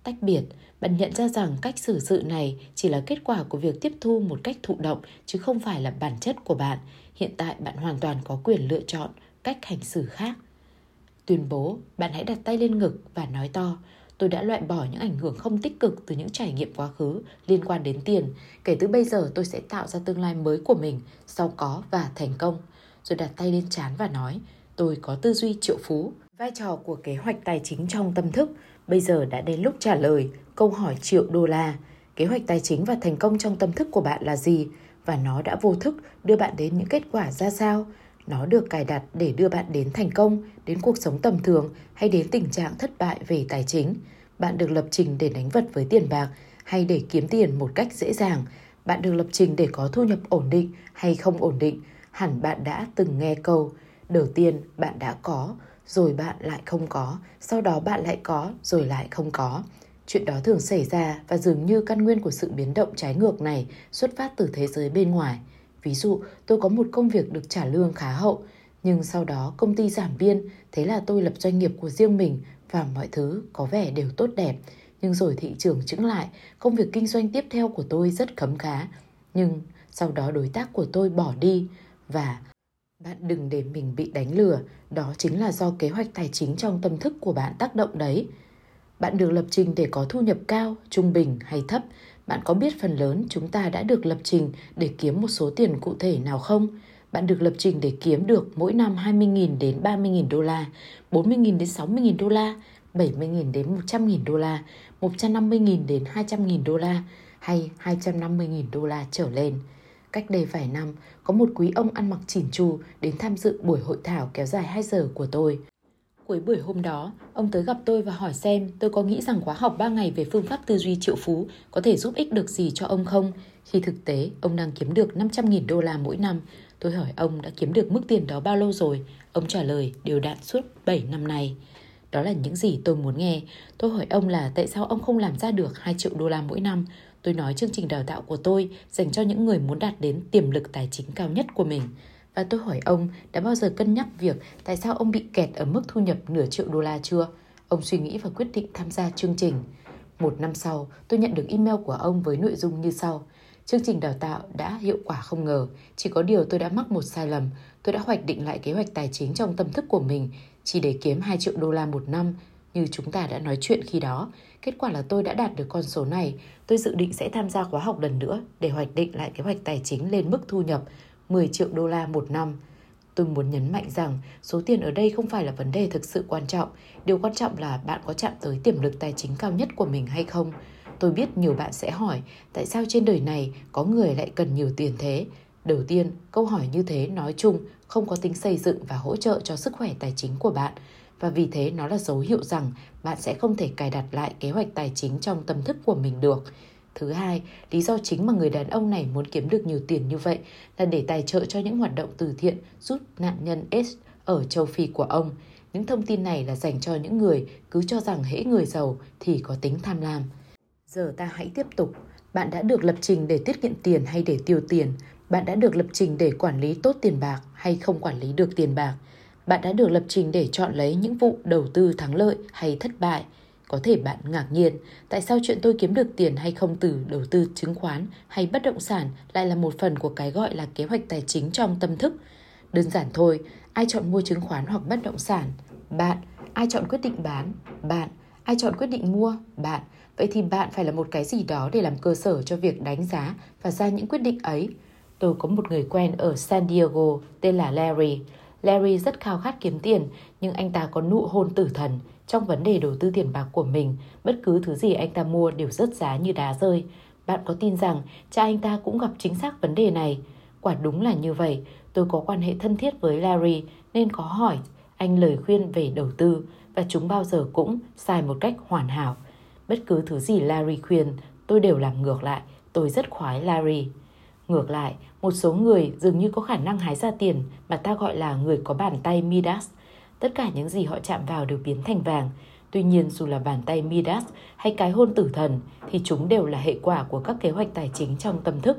Tách biệt, bạn nhận ra rằng cách xử sự này chỉ là kết quả của việc tiếp thu một cách thụ động chứ không phải là bản chất của bạn. Hiện tại bạn hoàn toàn có quyền lựa chọn cách hành xử khác. Tuyên bố, bạn hãy đặt tay lên ngực và nói to, tôi đã loại bỏ những ảnh hưởng không tích cực từ những trải nghiệm quá khứ liên quan đến tiền. Kể từ bây giờ tôi sẽ tạo ra tương lai mới của mình, sau có và thành công. Rồi đặt tay lên chán và nói, tôi có tư duy triệu phú. Vai trò của kế hoạch tài chính trong tâm thức bây giờ đã đến lúc trả lời câu hỏi triệu đô la. Kế hoạch tài chính và thành công trong tâm thức của bạn là gì? Và nó đã vô thức đưa bạn đến những kết quả ra sao? Nó được cài đặt để đưa bạn đến thành công, đến cuộc sống tầm thường hay đến tình trạng thất bại về tài chính. Bạn được lập trình để đánh vật với tiền bạc hay để kiếm tiền một cách dễ dàng. Bạn được lập trình để có thu nhập ổn định hay không ổn định. Hẳn bạn đã từng nghe câu đầu tiên bạn đã có, rồi bạn lại không có, sau đó bạn lại có, rồi lại không có. Chuyện đó thường xảy ra và dường như căn nguyên của sự biến động trái ngược này xuất phát từ thế giới bên ngoài – Ví dụ, tôi có một công việc được trả lương khá hậu, nhưng sau đó công ty giảm biên, thế là tôi lập doanh nghiệp của riêng mình và mọi thứ có vẻ đều tốt đẹp. Nhưng rồi thị trường chững lại, công việc kinh doanh tiếp theo của tôi rất khấm khá. Nhưng sau đó đối tác của tôi bỏ đi và bạn đừng để mình bị đánh lừa, đó chính là do kế hoạch tài chính trong tâm thức của bạn tác động đấy. Bạn được lập trình để có thu nhập cao, trung bình hay thấp, bạn có biết phần lớn chúng ta đã được lập trình để kiếm một số tiền cụ thể nào không? Bạn được lập trình để kiếm được mỗi năm 20.000 đến 30.000 đô la, 40.000 đến 60.000 đô la, 70.000 đến 100.000 đô la, 150.000 đến 200.000 đô la hay 250.000 đô la trở lên. Cách đây vài năm, có một quý ông ăn mặc chỉn chu đến tham dự buổi hội thảo kéo dài 2 giờ của tôi. Cuối buổi hôm đó, ông tới gặp tôi và hỏi xem tôi có nghĩ rằng khóa học 3 ngày về phương pháp tư duy triệu phú có thể giúp ích được gì cho ông không, khi thực tế ông đang kiếm được 500.000 đô la mỗi năm. Tôi hỏi ông đã kiếm được mức tiền đó bao lâu rồi? Ông trả lời đều đặn suốt 7 năm nay. Đó là những gì tôi muốn nghe. Tôi hỏi ông là tại sao ông không làm ra được 2 triệu đô la mỗi năm? Tôi nói chương trình đào tạo của tôi dành cho những người muốn đạt đến tiềm lực tài chính cao nhất của mình. Và tôi hỏi ông đã bao giờ cân nhắc việc tại sao ông bị kẹt ở mức thu nhập nửa triệu đô la chưa? Ông suy nghĩ và quyết định tham gia chương trình. Một năm sau, tôi nhận được email của ông với nội dung như sau. Chương trình đào tạo đã hiệu quả không ngờ, chỉ có điều tôi đã mắc một sai lầm. Tôi đã hoạch định lại kế hoạch tài chính trong tâm thức của mình chỉ để kiếm 2 triệu đô la một năm như chúng ta đã nói chuyện khi đó. Kết quả là tôi đã đạt được con số này. Tôi dự định sẽ tham gia khóa học lần nữa để hoạch định lại kế hoạch tài chính lên mức thu nhập 10 triệu đô la một năm. Tôi muốn nhấn mạnh rằng số tiền ở đây không phải là vấn đề thực sự quan trọng. Điều quan trọng là bạn có chạm tới tiềm lực tài chính cao nhất của mình hay không. Tôi biết nhiều bạn sẽ hỏi tại sao trên đời này có người lại cần nhiều tiền thế. Đầu tiên, câu hỏi như thế nói chung không có tính xây dựng và hỗ trợ cho sức khỏe tài chính của bạn và vì thế nó là dấu hiệu rằng bạn sẽ không thể cài đặt lại kế hoạch tài chính trong tâm thức của mình được. Thứ hai, lý do chính mà người đàn ông này muốn kiếm được nhiều tiền như vậy là để tài trợ cho những hoạt động từ thiện giúp nạn nhân AIDS ở châu Phi của ông. Những thông tin này là dành cho những người cứ cho rằng hễ người giàu thì có tính tham lam. Giờ ta hãy tiếp tục. Bạn đã được lập trình để tiết kiệm tiền hay để tiêu tiền? Bạn đã được lập trình để quản lý tốt tiền bạc hay không quản lý được tiền bạc? Bạn đã được lập trình để chọn lấy những vụ đầu tư thắng lợi hay thất bại? Có thể bạn ngạc nhiên, tại sao chuyện tôi kiếm được tiền hay không từ đầu tư chứng khoán hay bất động sản lại là một phần của cái gọi là kế hoạch tài chính trong tâm thức? Đơn giản thôi, ai chọn mua chứng khoán hoặc bất động sản? Bạn. Ai chọn quyết định bán? Bạn. Ai chọn quyết định mua? Bạn. Vậy thì bạn phải là một cái gì đó để làm cơ sở cho việc đánh giá và ra những quyết định ấy. Tôi có một người quen ở San Diego tên là Larry. Larry rất khao khát kiếm tiền, nhưng anh ta có nụ hôn tử thần. Trong vấn đề đầu tư tiền bạc của mình, bất cứ thứ gì anh ta mua đều rớt giá như đá rơi. Bạn có tin rằng cha anh ta cũng gặp chính xác vấn đề này? Quả đúng là như vậy. Tôi có quan hệ thân thiết với Larry nên có hỏi anh lời khuyên về đầu tư và chúng bao giờ cũng sai một cách hoàn hảo. Bất cứ thứ gì Larry khuyên, tôi đều làm ngược lại. Tôi rất khoái Larry. Ngược lại, một số người dường như có khả năng hái ra tiền mà ta gọi là người có bàn tay Midas. Tất cả những gì họ chạm vào đều biến thành vàng. Tuy nhiên dù là bàn tay Midas hay cái hôn tử thần thì chúng đều là hệ quả của các kế hoạch tài chính trong tâm thức.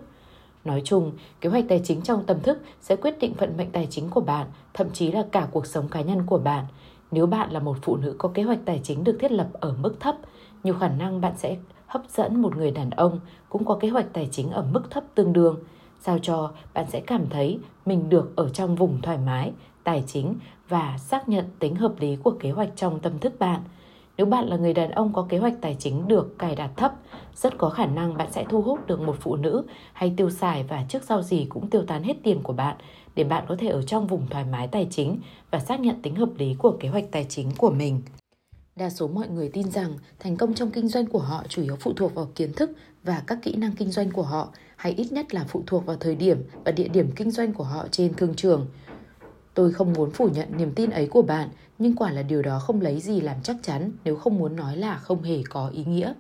Nói chung, kế hoạch tài chính trong tâm thức sẽ quyết định vận mệnh tài chính của bạn, thậm chí là cả cuộc sống cá nhân của bạn. Nếu bạn là một phụ nữ có kế hoạch tài chính được thiết lập ở mức thấp, nhiều khả năng bạn sẽ hấp dẫn một người đàn ông cũng có kế hoạch tài chính ở mức thấp tương đương, sao cho bạn sẽ cảm thấy mình được ở trong vùng thoải mái, tài chính và xác nhận tính hợp lý của kế hoạch trong tâm thức bạn. Nếu bạn là người đàn ông có kế hoạch tài chính được cài đặt thấp, rất có khả năng bạn sẽ thu hút được một phụ nữ hay tiêu xài và trước sau gì cũng tiêu tán hết tiền của bạn để bạn có thể ở trong vùng thoải mái tài chính và xác nhận tính hợp lý của kế hoạch tài chính của mình. Đa số mọi người tin rằng thành công trong kinh doanh của họ chủ yếu phụ thuộc vào kiến thức và các kỹ năng kinh doanh của họ, hay ít nhất là phụ thuộc vào thời điểm và địa điểm kinh doanh của họ trên thương trường. Tôi không muốn phủ nhận niềm tin ấy của bạn, nhưng quả là điều đó không lấy gì làm chắc chắn nếu không muốn nói là không hề có ý nghĩa.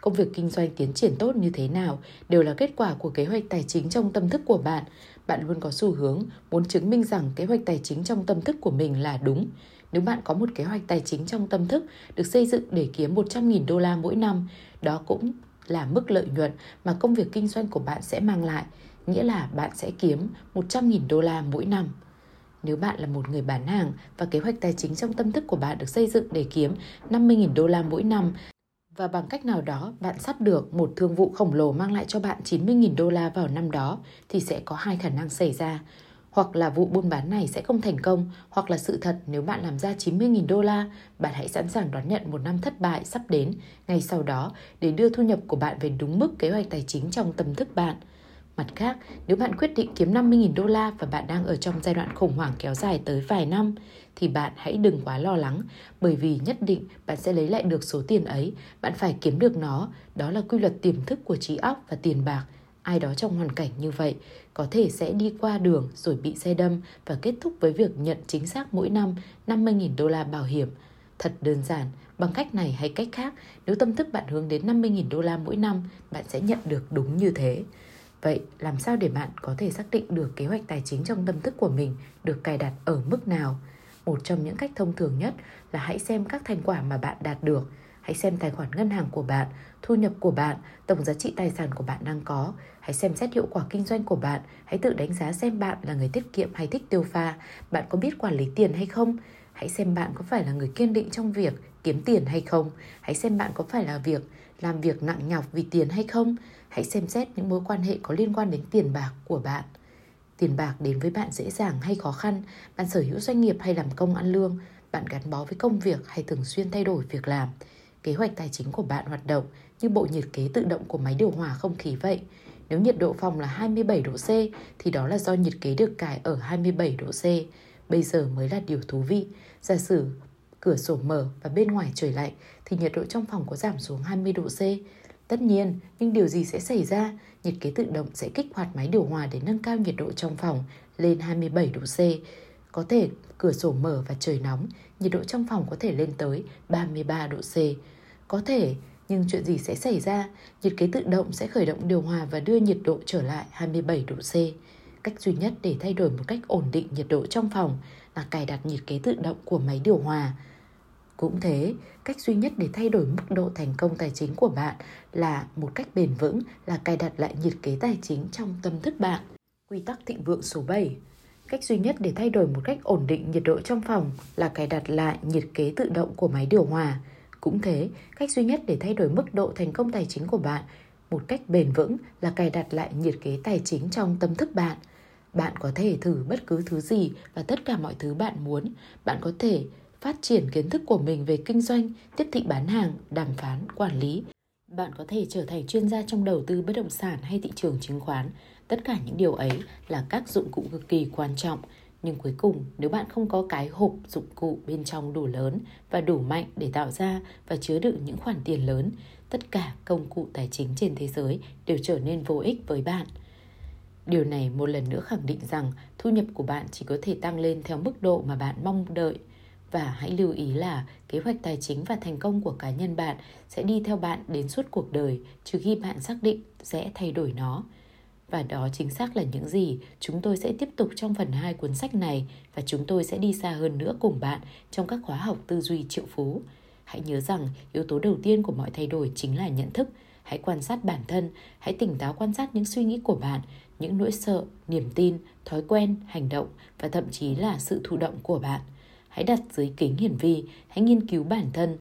Công việc kinh doanh tiến triển tốt như thế nào đều là kết quả của kế hoạch tài chính trong tâm thức của bạn. Bạn luôn có xu hướng muốn chứng minh rằng kế hoạch tài chính trong tâm thức của mình là đúng. Nếu bạn có một kế hoạch tài chính trong tâm thức được xây dựng để kiếm 100.000 đô la mỗi năm, đó cũng là mức lợi nhuận mà công việc kinh doanh của bạn sẽ mang lại, nghĩa là bạn sẽ kiếm 100.000 đô la mỗi năm. Nếu bạn là một người bán hàng và kế hoạch tài chính trong tâm thức của bạn được xây dựng để kiếm 50.000 đô la mỗi năm và bằng cách nào đó bạn sắp được một thương vụ khổng lồ mang lại cho bạn 90.000 đô la vào năm đó thì sẽ có hai khả năng xảy ra hoặc là vụ buôn bán này sẽ không thành công, hoặc là sự thật nếu bạn làm ra 90.000 đô la, bạn hãy sẵn sàng đón nhận một năm thất bại sắp đến ngay sau đó để đưa thu nhập của bạn về đúng mức kế hoạch tài chính trong tâm thức bạn. Mặt khác, nếu bạn quyết định kiếm 50.000 đô la và bạn đang ở trong giai đoạn khủng hoảng kéo dài tới vài năm, thì bạn hãy đừng quá lo lắng, bởi vì nhất định bạn sẽ lấy lại được số tiền ấy, bạn phải kiếm được nó, đó là quy luật tiềm thức của trí óc và tiền bạc. ai đó trong hoàn cảnh như vậy có thể sẽ đi qua đường rồi bị xe đâm và kết thúc với việc nhận chính xác mỗi năm 50.000 đô la bảo hiểm. Thật đơn giản, bằng cách này hay cách khác, nếu tâm thức bạn hướng đến 50.000 đô la mỗi năm, bạn sẽ nhận được đúng như thế. Vậy làm sao để bạn có thể xác định được kế hoạch tài chính trong tâm thức của mình được cài đặt ở mức nào? Một trong những cách thông thường nhất là hãy xem các thành quả mà bạn đạt được. Hãy xem tài khoản ngân hàng của bạn, thu nhập của bạn, tổng giá trị tài sản của bạn đang có. Hãy xem xét hiệu quả kinh doanh của bạn. Hãy tự đánh giá xem bạn là người tiết kiệm hay thích tiêu pha. Bạn có biết quản lý tiền hay không? Hãy xem bạn có phải là người kiên định trong việc kiếm tiền hay không. Hãy xem bạn có phải là việc làm việc nặng nhọc vì tiền hay không. Hãy xem xét những mối quan hệ có liên quan đến tiền bạc của bạn. Tiền bạc đến với bạn dễ dàng hay khó khăn, bạn sở hữu doanh nghiệp hay làm công ăn lương, bạn gắn bó với công việc hay thường xuyên thay đổi việc làm. Kế hoạch tài chính của bạn hoạt động như bộ nhiệt kế tự động của máy điều hòa không khí vậy. Nếu nhiệt độ phòng là 27 độ C thì đó là do nhiệt kế được cài ở 27 độ C. Bây giờ mới là điều thú vị. Giả sử cửa sổ mở và bên ngoài trời lạnh thì nhiệt độ trong phòng có giảm xuống 20 độ C. Tất nhiên, nhưng điều gì sẽ xảy ra? Nhiệt kế tự động sẽ kích hoạt máy điều hòa để nâng cao nhiệt độ trong phòng lên 27 độ C. Có thể cửa sổ mở và trời nóng, nhiệt độ trong phòng có thể lên tới 33 độ C. Có thể, nhưng chuyện gì sẽ xảy ra? Nhiệt kế tự động sẽ khởi động điều hòa và đưa nhiệt độ trở lại 27 độ C. Cách duy nhất để thay đổi một cách ổn định nhiệt độ trong phòng là cài đặt nhiệt kế tự động của máy điều hòa. Cũng thế, cách duy nhất để thay đổi mức độ thành công tài chính của bạn là một cách bền vững là cài đặt lại nhiệt kế tài chính trong tâm thức bạn. Quy tắc thịnh vượng số 7 Cách duy nhất để thay đổi một cách ổn định nhiệt độ trong phòng là cài đặt lại nhiệt kế tự động của máy điều hòa. Cũng thế, cách duy nhất để thay đổi mức độ thành công tài chính của bạn một cách bền vững là cài đặt lại nhiệt kế tài chính trong tâm thức bạn. Bạn có thể thử bất cứ thứ gì và tất cả mọi thứ bạn muốn. Bạn có thể phát triển kiến thức của mình về kinh doanh, tiếp thị bán hàng, đàm phán, quản lý. Bạn có thể trở thành chuyên gia trong đầu tư bất động sản hay thị trường chứng khoán. Tất cả những điều ấy là các dụng cụ cực kỳ quan trọng. Nhưng cuối cùng, nếu bạn không có cái hộp dụng cụ bên trong đủ lớn và đủ mạnh để tạo ra và chứa đựng những khoản tiền lớn, tất cả công cụ tài chính trên thế giới đều trở nên vô ích với bạn. Điều này một lần nữa khẳng định rằng thu nhập của bạn chỉ có thể tăng lên theo mức độ mà bạn mong đợi – và hãy lưu ý là kế hoạch tài chính và thành công của cá nhân bạn sẽ đi theo bạn đến suốt cuộc đời trừ khi bạn xác định sẽ thay đổi nó. Và đó chính xác là những gì chúng tôi sẽ tiếp tục trong phần 2 cuốn sách này và chúng tôi sẽ đi xa hơn nữa cùng bạn trong các khóa học tư duy triệu phú. Hãy nhớ rằng yếu tố đầu tiên của mọi thay đổi chính là nhận thức. Hãy quan sát bản thân, hãy tỉnh táo quan sát những suy nghĩ của bạn, những nỗi sợ, niềm tin, thói quen, hành động và thậm chí là sự thụ động của bạn – hãy đặt dưới kính hiển vi, hãy nghiên cứu bản thân.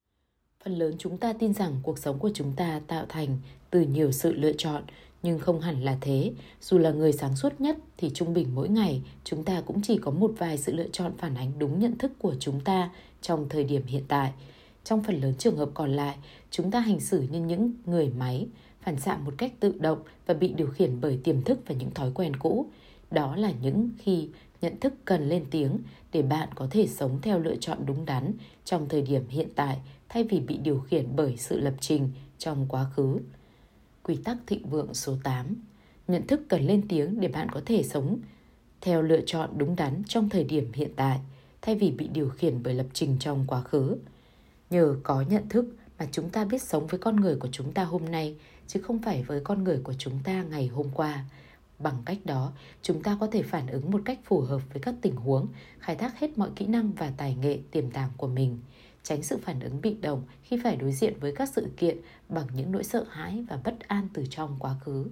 Phần lớn chúng ta tin rằng cuộc sống của chúng ta tạo thành từ nhiều sự lựa chọn, nhưng không hẳn là thế. Dù là người sáng suốt nhất thì trung bình mỗi ngày chúng ta cũng chỉ có một vài sự lựa chọn phản ánh đúng nhận thức của chúng ta trong thời điểm hiện tại. Trong phần lớn trường hợp còn lại, chúng ta hành xử như những người máy, phản xạ một cách tự động và bị điều khiển bởi tiềm thức và những thói quen cũ. Đó là những khi nhận thức cần lên tiếng để bạn có thể sống theo lựa chọn đúng đắn trong thời điểm hiện tại thay vì bị điều khiển bởi sự lập trình trong quá khứ. Quy tắc thịnh vượng số 8 Nhận thức cần lên tiếng để bạn có thể sống. Theo lựa chọn đúng đắn trong thời điểm hiện tại thay vì bị điều khiển bởi lập trình trong quá khứ. Nhờ có nhận thức mà chúng ta biết sống với con người của chúng ta hôm nay chứ không phải với con người của chúng ta ngày hôm qua. Bằng cách đó, chúng ta có thể phản ứng một cách phù hợp với các tình huống, khai thác hết mọi kỹ năng và tài nghệ tiềm tàng của mình, tránh sự phản ứng bị động khi phải đối diện với các sự kiện bằng những nỗi sợ hãi và bất an từ trong quá khứ.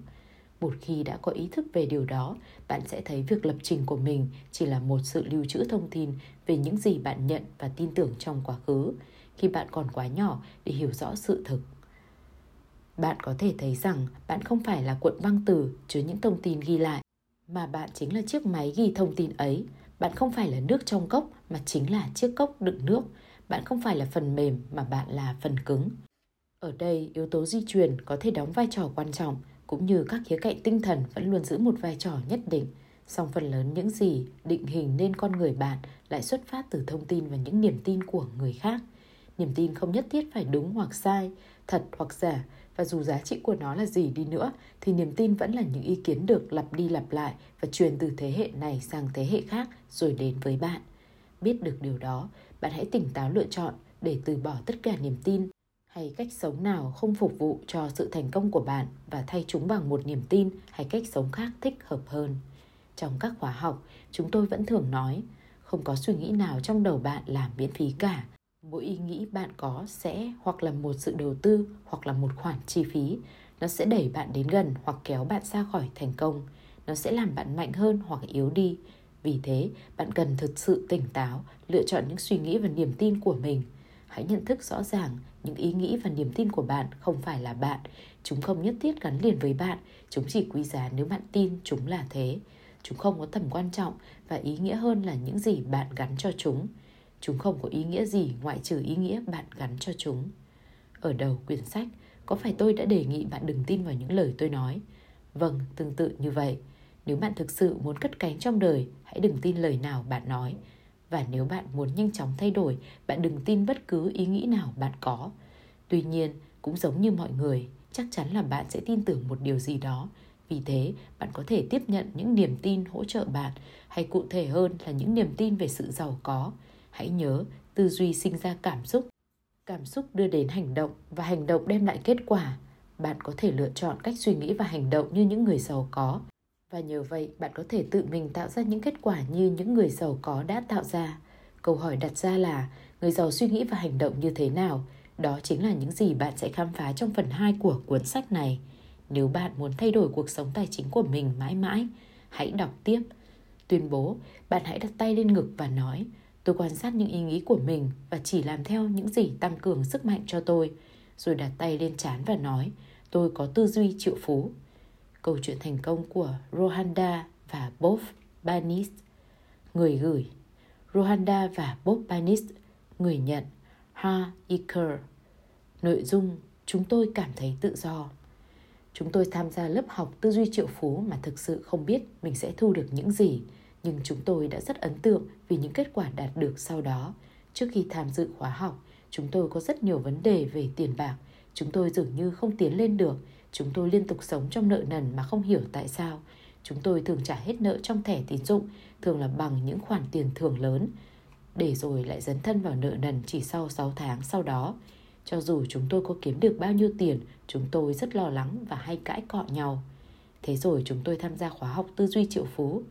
Một khi đã có ý thức về điều đó, bạn sẽ thấy việc lập trình của mình chỉ là một sự lưu trữ thông tin về những gì bạn nhận và tin tưởng trong quá khứ, khi bạn còn quá nhỏ để hiểu rõ sự thực bạn có thể thấy rằng bạn không phải là cuộn băng từ chứa những thông tin ghi lại, mà bạn chính là chiếc máy ghi thông tin ấy. Bạn không phải là nước trong cốc mà chính là chiếc cốc đựng nước. Bạn không phải là phần mềm mà bạn là phần cứng. Ở đây, yếu tố di truyền có thể đóng vai trò quan trọng, cũng như các khía cạnh tinh thần vẫn luôn giữ một vai trò nhất định. Song phần lớn những gì định hình nên con người bạn lại xuất phát từ thông tin và những niềm tin của người khác. Niềm tin không nhất thiết phải đúng hoặc sai, thật hoặc giả, và dù giá trị của nó là gì đi nữa thì niềm tin vẫn là những ý kiến được lặp đi lặp lại và truyền từ thế hệ này sang thế hệ khác rồi đến với bạn. Biết được điều đó, bạn hãy tỉnh táo lựa chọn để từ bỏ tất cả niềm tin hay cách sống nào không phục vụ cho sự thành công của bạn và thay chúng bằng một niềm tin hay cách sống khác thích hợp hơn. Trong các khóa học, chúng tôi vẫn thường nói, không có suy nghĩ nào trong đầu bạn là miễn phí cả. Mỗi ý nghĩ bạn có sẽ hoặc là một sự đầu tư hoặc là một khoản chi phí. Nó sẽ đẩy bạn đến gần hoặc kéo bạn ra khỏi thành công. Nó sẽ làm bạn mạnh hơn hoặc yếu đi. Vì thế, bạn cần thực sự tỉnh táo, lựa chọn những suy nghĩ và niềm tin của mình. Hãy nhận thức rõ ràng những ý nghĩ và niềm tin của bạn không phải là bạn. Chúng không nhất thiết gắn liền với bạn. Chúng chỉ quý giá nếu bạn tin chúng là thế. Chúng không có tầm quan trọng và ý nghĩa hơn là những gì bạn gắn cho chúng. Chúng không có ý nghĩa gì ngoại trừ ý nghĩa bạn gắn cho chúng. Ở đầu quyển sách, có phải tôi đã đề nghị bạn đừng tin vào những lời tôi nói? Vâng, tương tự như vậy. Nếu bạn thực sự muốn cất cánh trong đời, hãy đừng tin lời nào bạn nói. Và nếu bạn muốn nhanh chóng thay đổi, bạn đừng tin bất cứ ý nghĩ nào bạn có. Tuy nhiên, cũng giống như mọi người, chắc chắn là bạn sẽ tin tưởng một điều gì đó vì thế, bạn có thể tiếp nhận những niềm tin hỗ trợ bạn hay cụ thể hơn là những niềm tin về sự giàu có. Hãy nhớ, tư duy sinh ra cảm xúc. Cảm xúc đưa đến hành động và hành động đem lại kết quả. Bạn có thể lựa chọn cách suy nghĩ và hành động như những người giàu có. Và nhờ vậy, bạn có thể tự mình tạo ra những kết quả như những người giàu có đã tạo ra. Câu hỏi đặt ra là người giàu suy nghĩ và hành động như thế nào? Đó chính là những gì bạn sẽ khám phá trong phần 2 của cuốn sách này. Nếu bạn muốn thay đổi cuộc sống tài chính của mình mãi mãi, hãy đọc tiếp. Tuyên bố, bạn hãy đặt tay lên ngực và nói, tôi quan sát những ý nghĩ của mình và chỉ làm theo những gì tăng cường sức mạnh cho tôi. Rồi đặt tay lên trán và nói, tôi có tư duy triệu phú. Câu chuyện thành công của Rohanda và Bob Banis. Người gửi Rohanda và Bob Banis. Người nhận Ha Iker. Nội dung Chúng tôi cảm thấy tự do. Chúng tôi tham gia lớp học tư duy triệu phú mà thực sự không biết mình sẽ thu được những gì, nhưng chúng tôi đã rất ấn tượng vì những kết quả đạt được sau đó. Trước khi tham dự khóa học, chúng tôi có rất nhiều vấn đề về tiền bạc. Chúng tôi dường như không tiến lên được. Chúng tôi liên tục sống trong nợ nần mà không hiểu tại sao. Chúng tôi thường trả hết nợ trong thẻ tín dụng, thường là bằng những khoản tiền thưởng lớn, để rồi lại dấn thân vào nợ nần chỉ sau 6 tháng sau đó. Cho dù chúng tôi có kiếm được bao nhiêu tiền, chúng tôi rất lo lắng và hay cãi cọ nhau. Thế rồi chúng tôi tham gia khóa học tư duy triệu phú.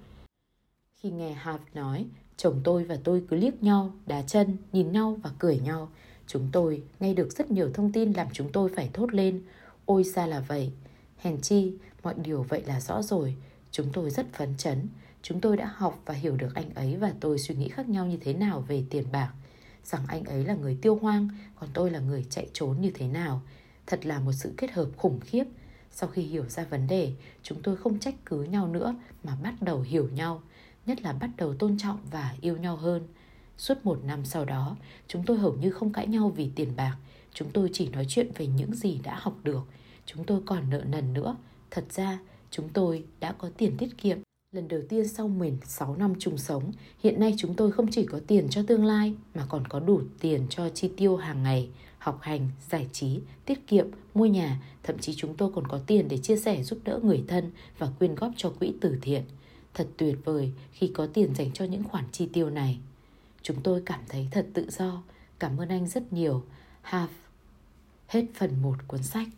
Khi nghe Harv nói, chồng tôi và tôi cứ liếc nhau, đá chân, nhìn nhau và cười nhau. Chúng tôi nghe được rất nhiều thông tin làm chúng tôi phải thốt lên. Ôi ra là vậy. Hèn chi, mọi điều vậy là rõ rồi. Chúng tôi rất phấn chấn. Chúng tôi đã học và hiểu được anh ấy và tôi suy nghĩ khác nhau như thế nào về tiền bạc rằng anh ấy là người tiêu hoang, còn tôi là người chạy trốn như thế nào. Thật là một sự kết hợp khủng khiếp. Sau khi hiểu ra vấn đề, chúng tôi không trách cứ nhau nữa mà bắt đầu hiểu nhau, nhất là bắt đầu tôn trọng và yêu nhau hơn. Suốt một năm sau đó, chúng tôi hầu như không cãi nhau vì tiền bạc. Chúng tôi chỉ nói chuyện về những gì đã học được. Chúng tôi còn nợ nần nữa. Thật ra, chúng tôi đã có tiền tiết kiệm Lần đầu tiên sau 16 năm chung sống, hiện nay chúng tôi không chỉ có tiền cho tương lai mà còn có đủ tiền cho chi tiêu hàng ngày, học hành, giải trí, tiết kiệm, mua nhà, thậm chí chúng tôi còn có tiền để chia sẻ giúp đỡ người thân và quyên góp cho quỹ từ thiện. Thật tuyệt vời khi có tiền dành cho những khoản chi tiêu này. Chúng tôi cảm thấy thật tự do. Cảm ơn anh rất nhiều. Have. Hết phần 1 cuốn sách.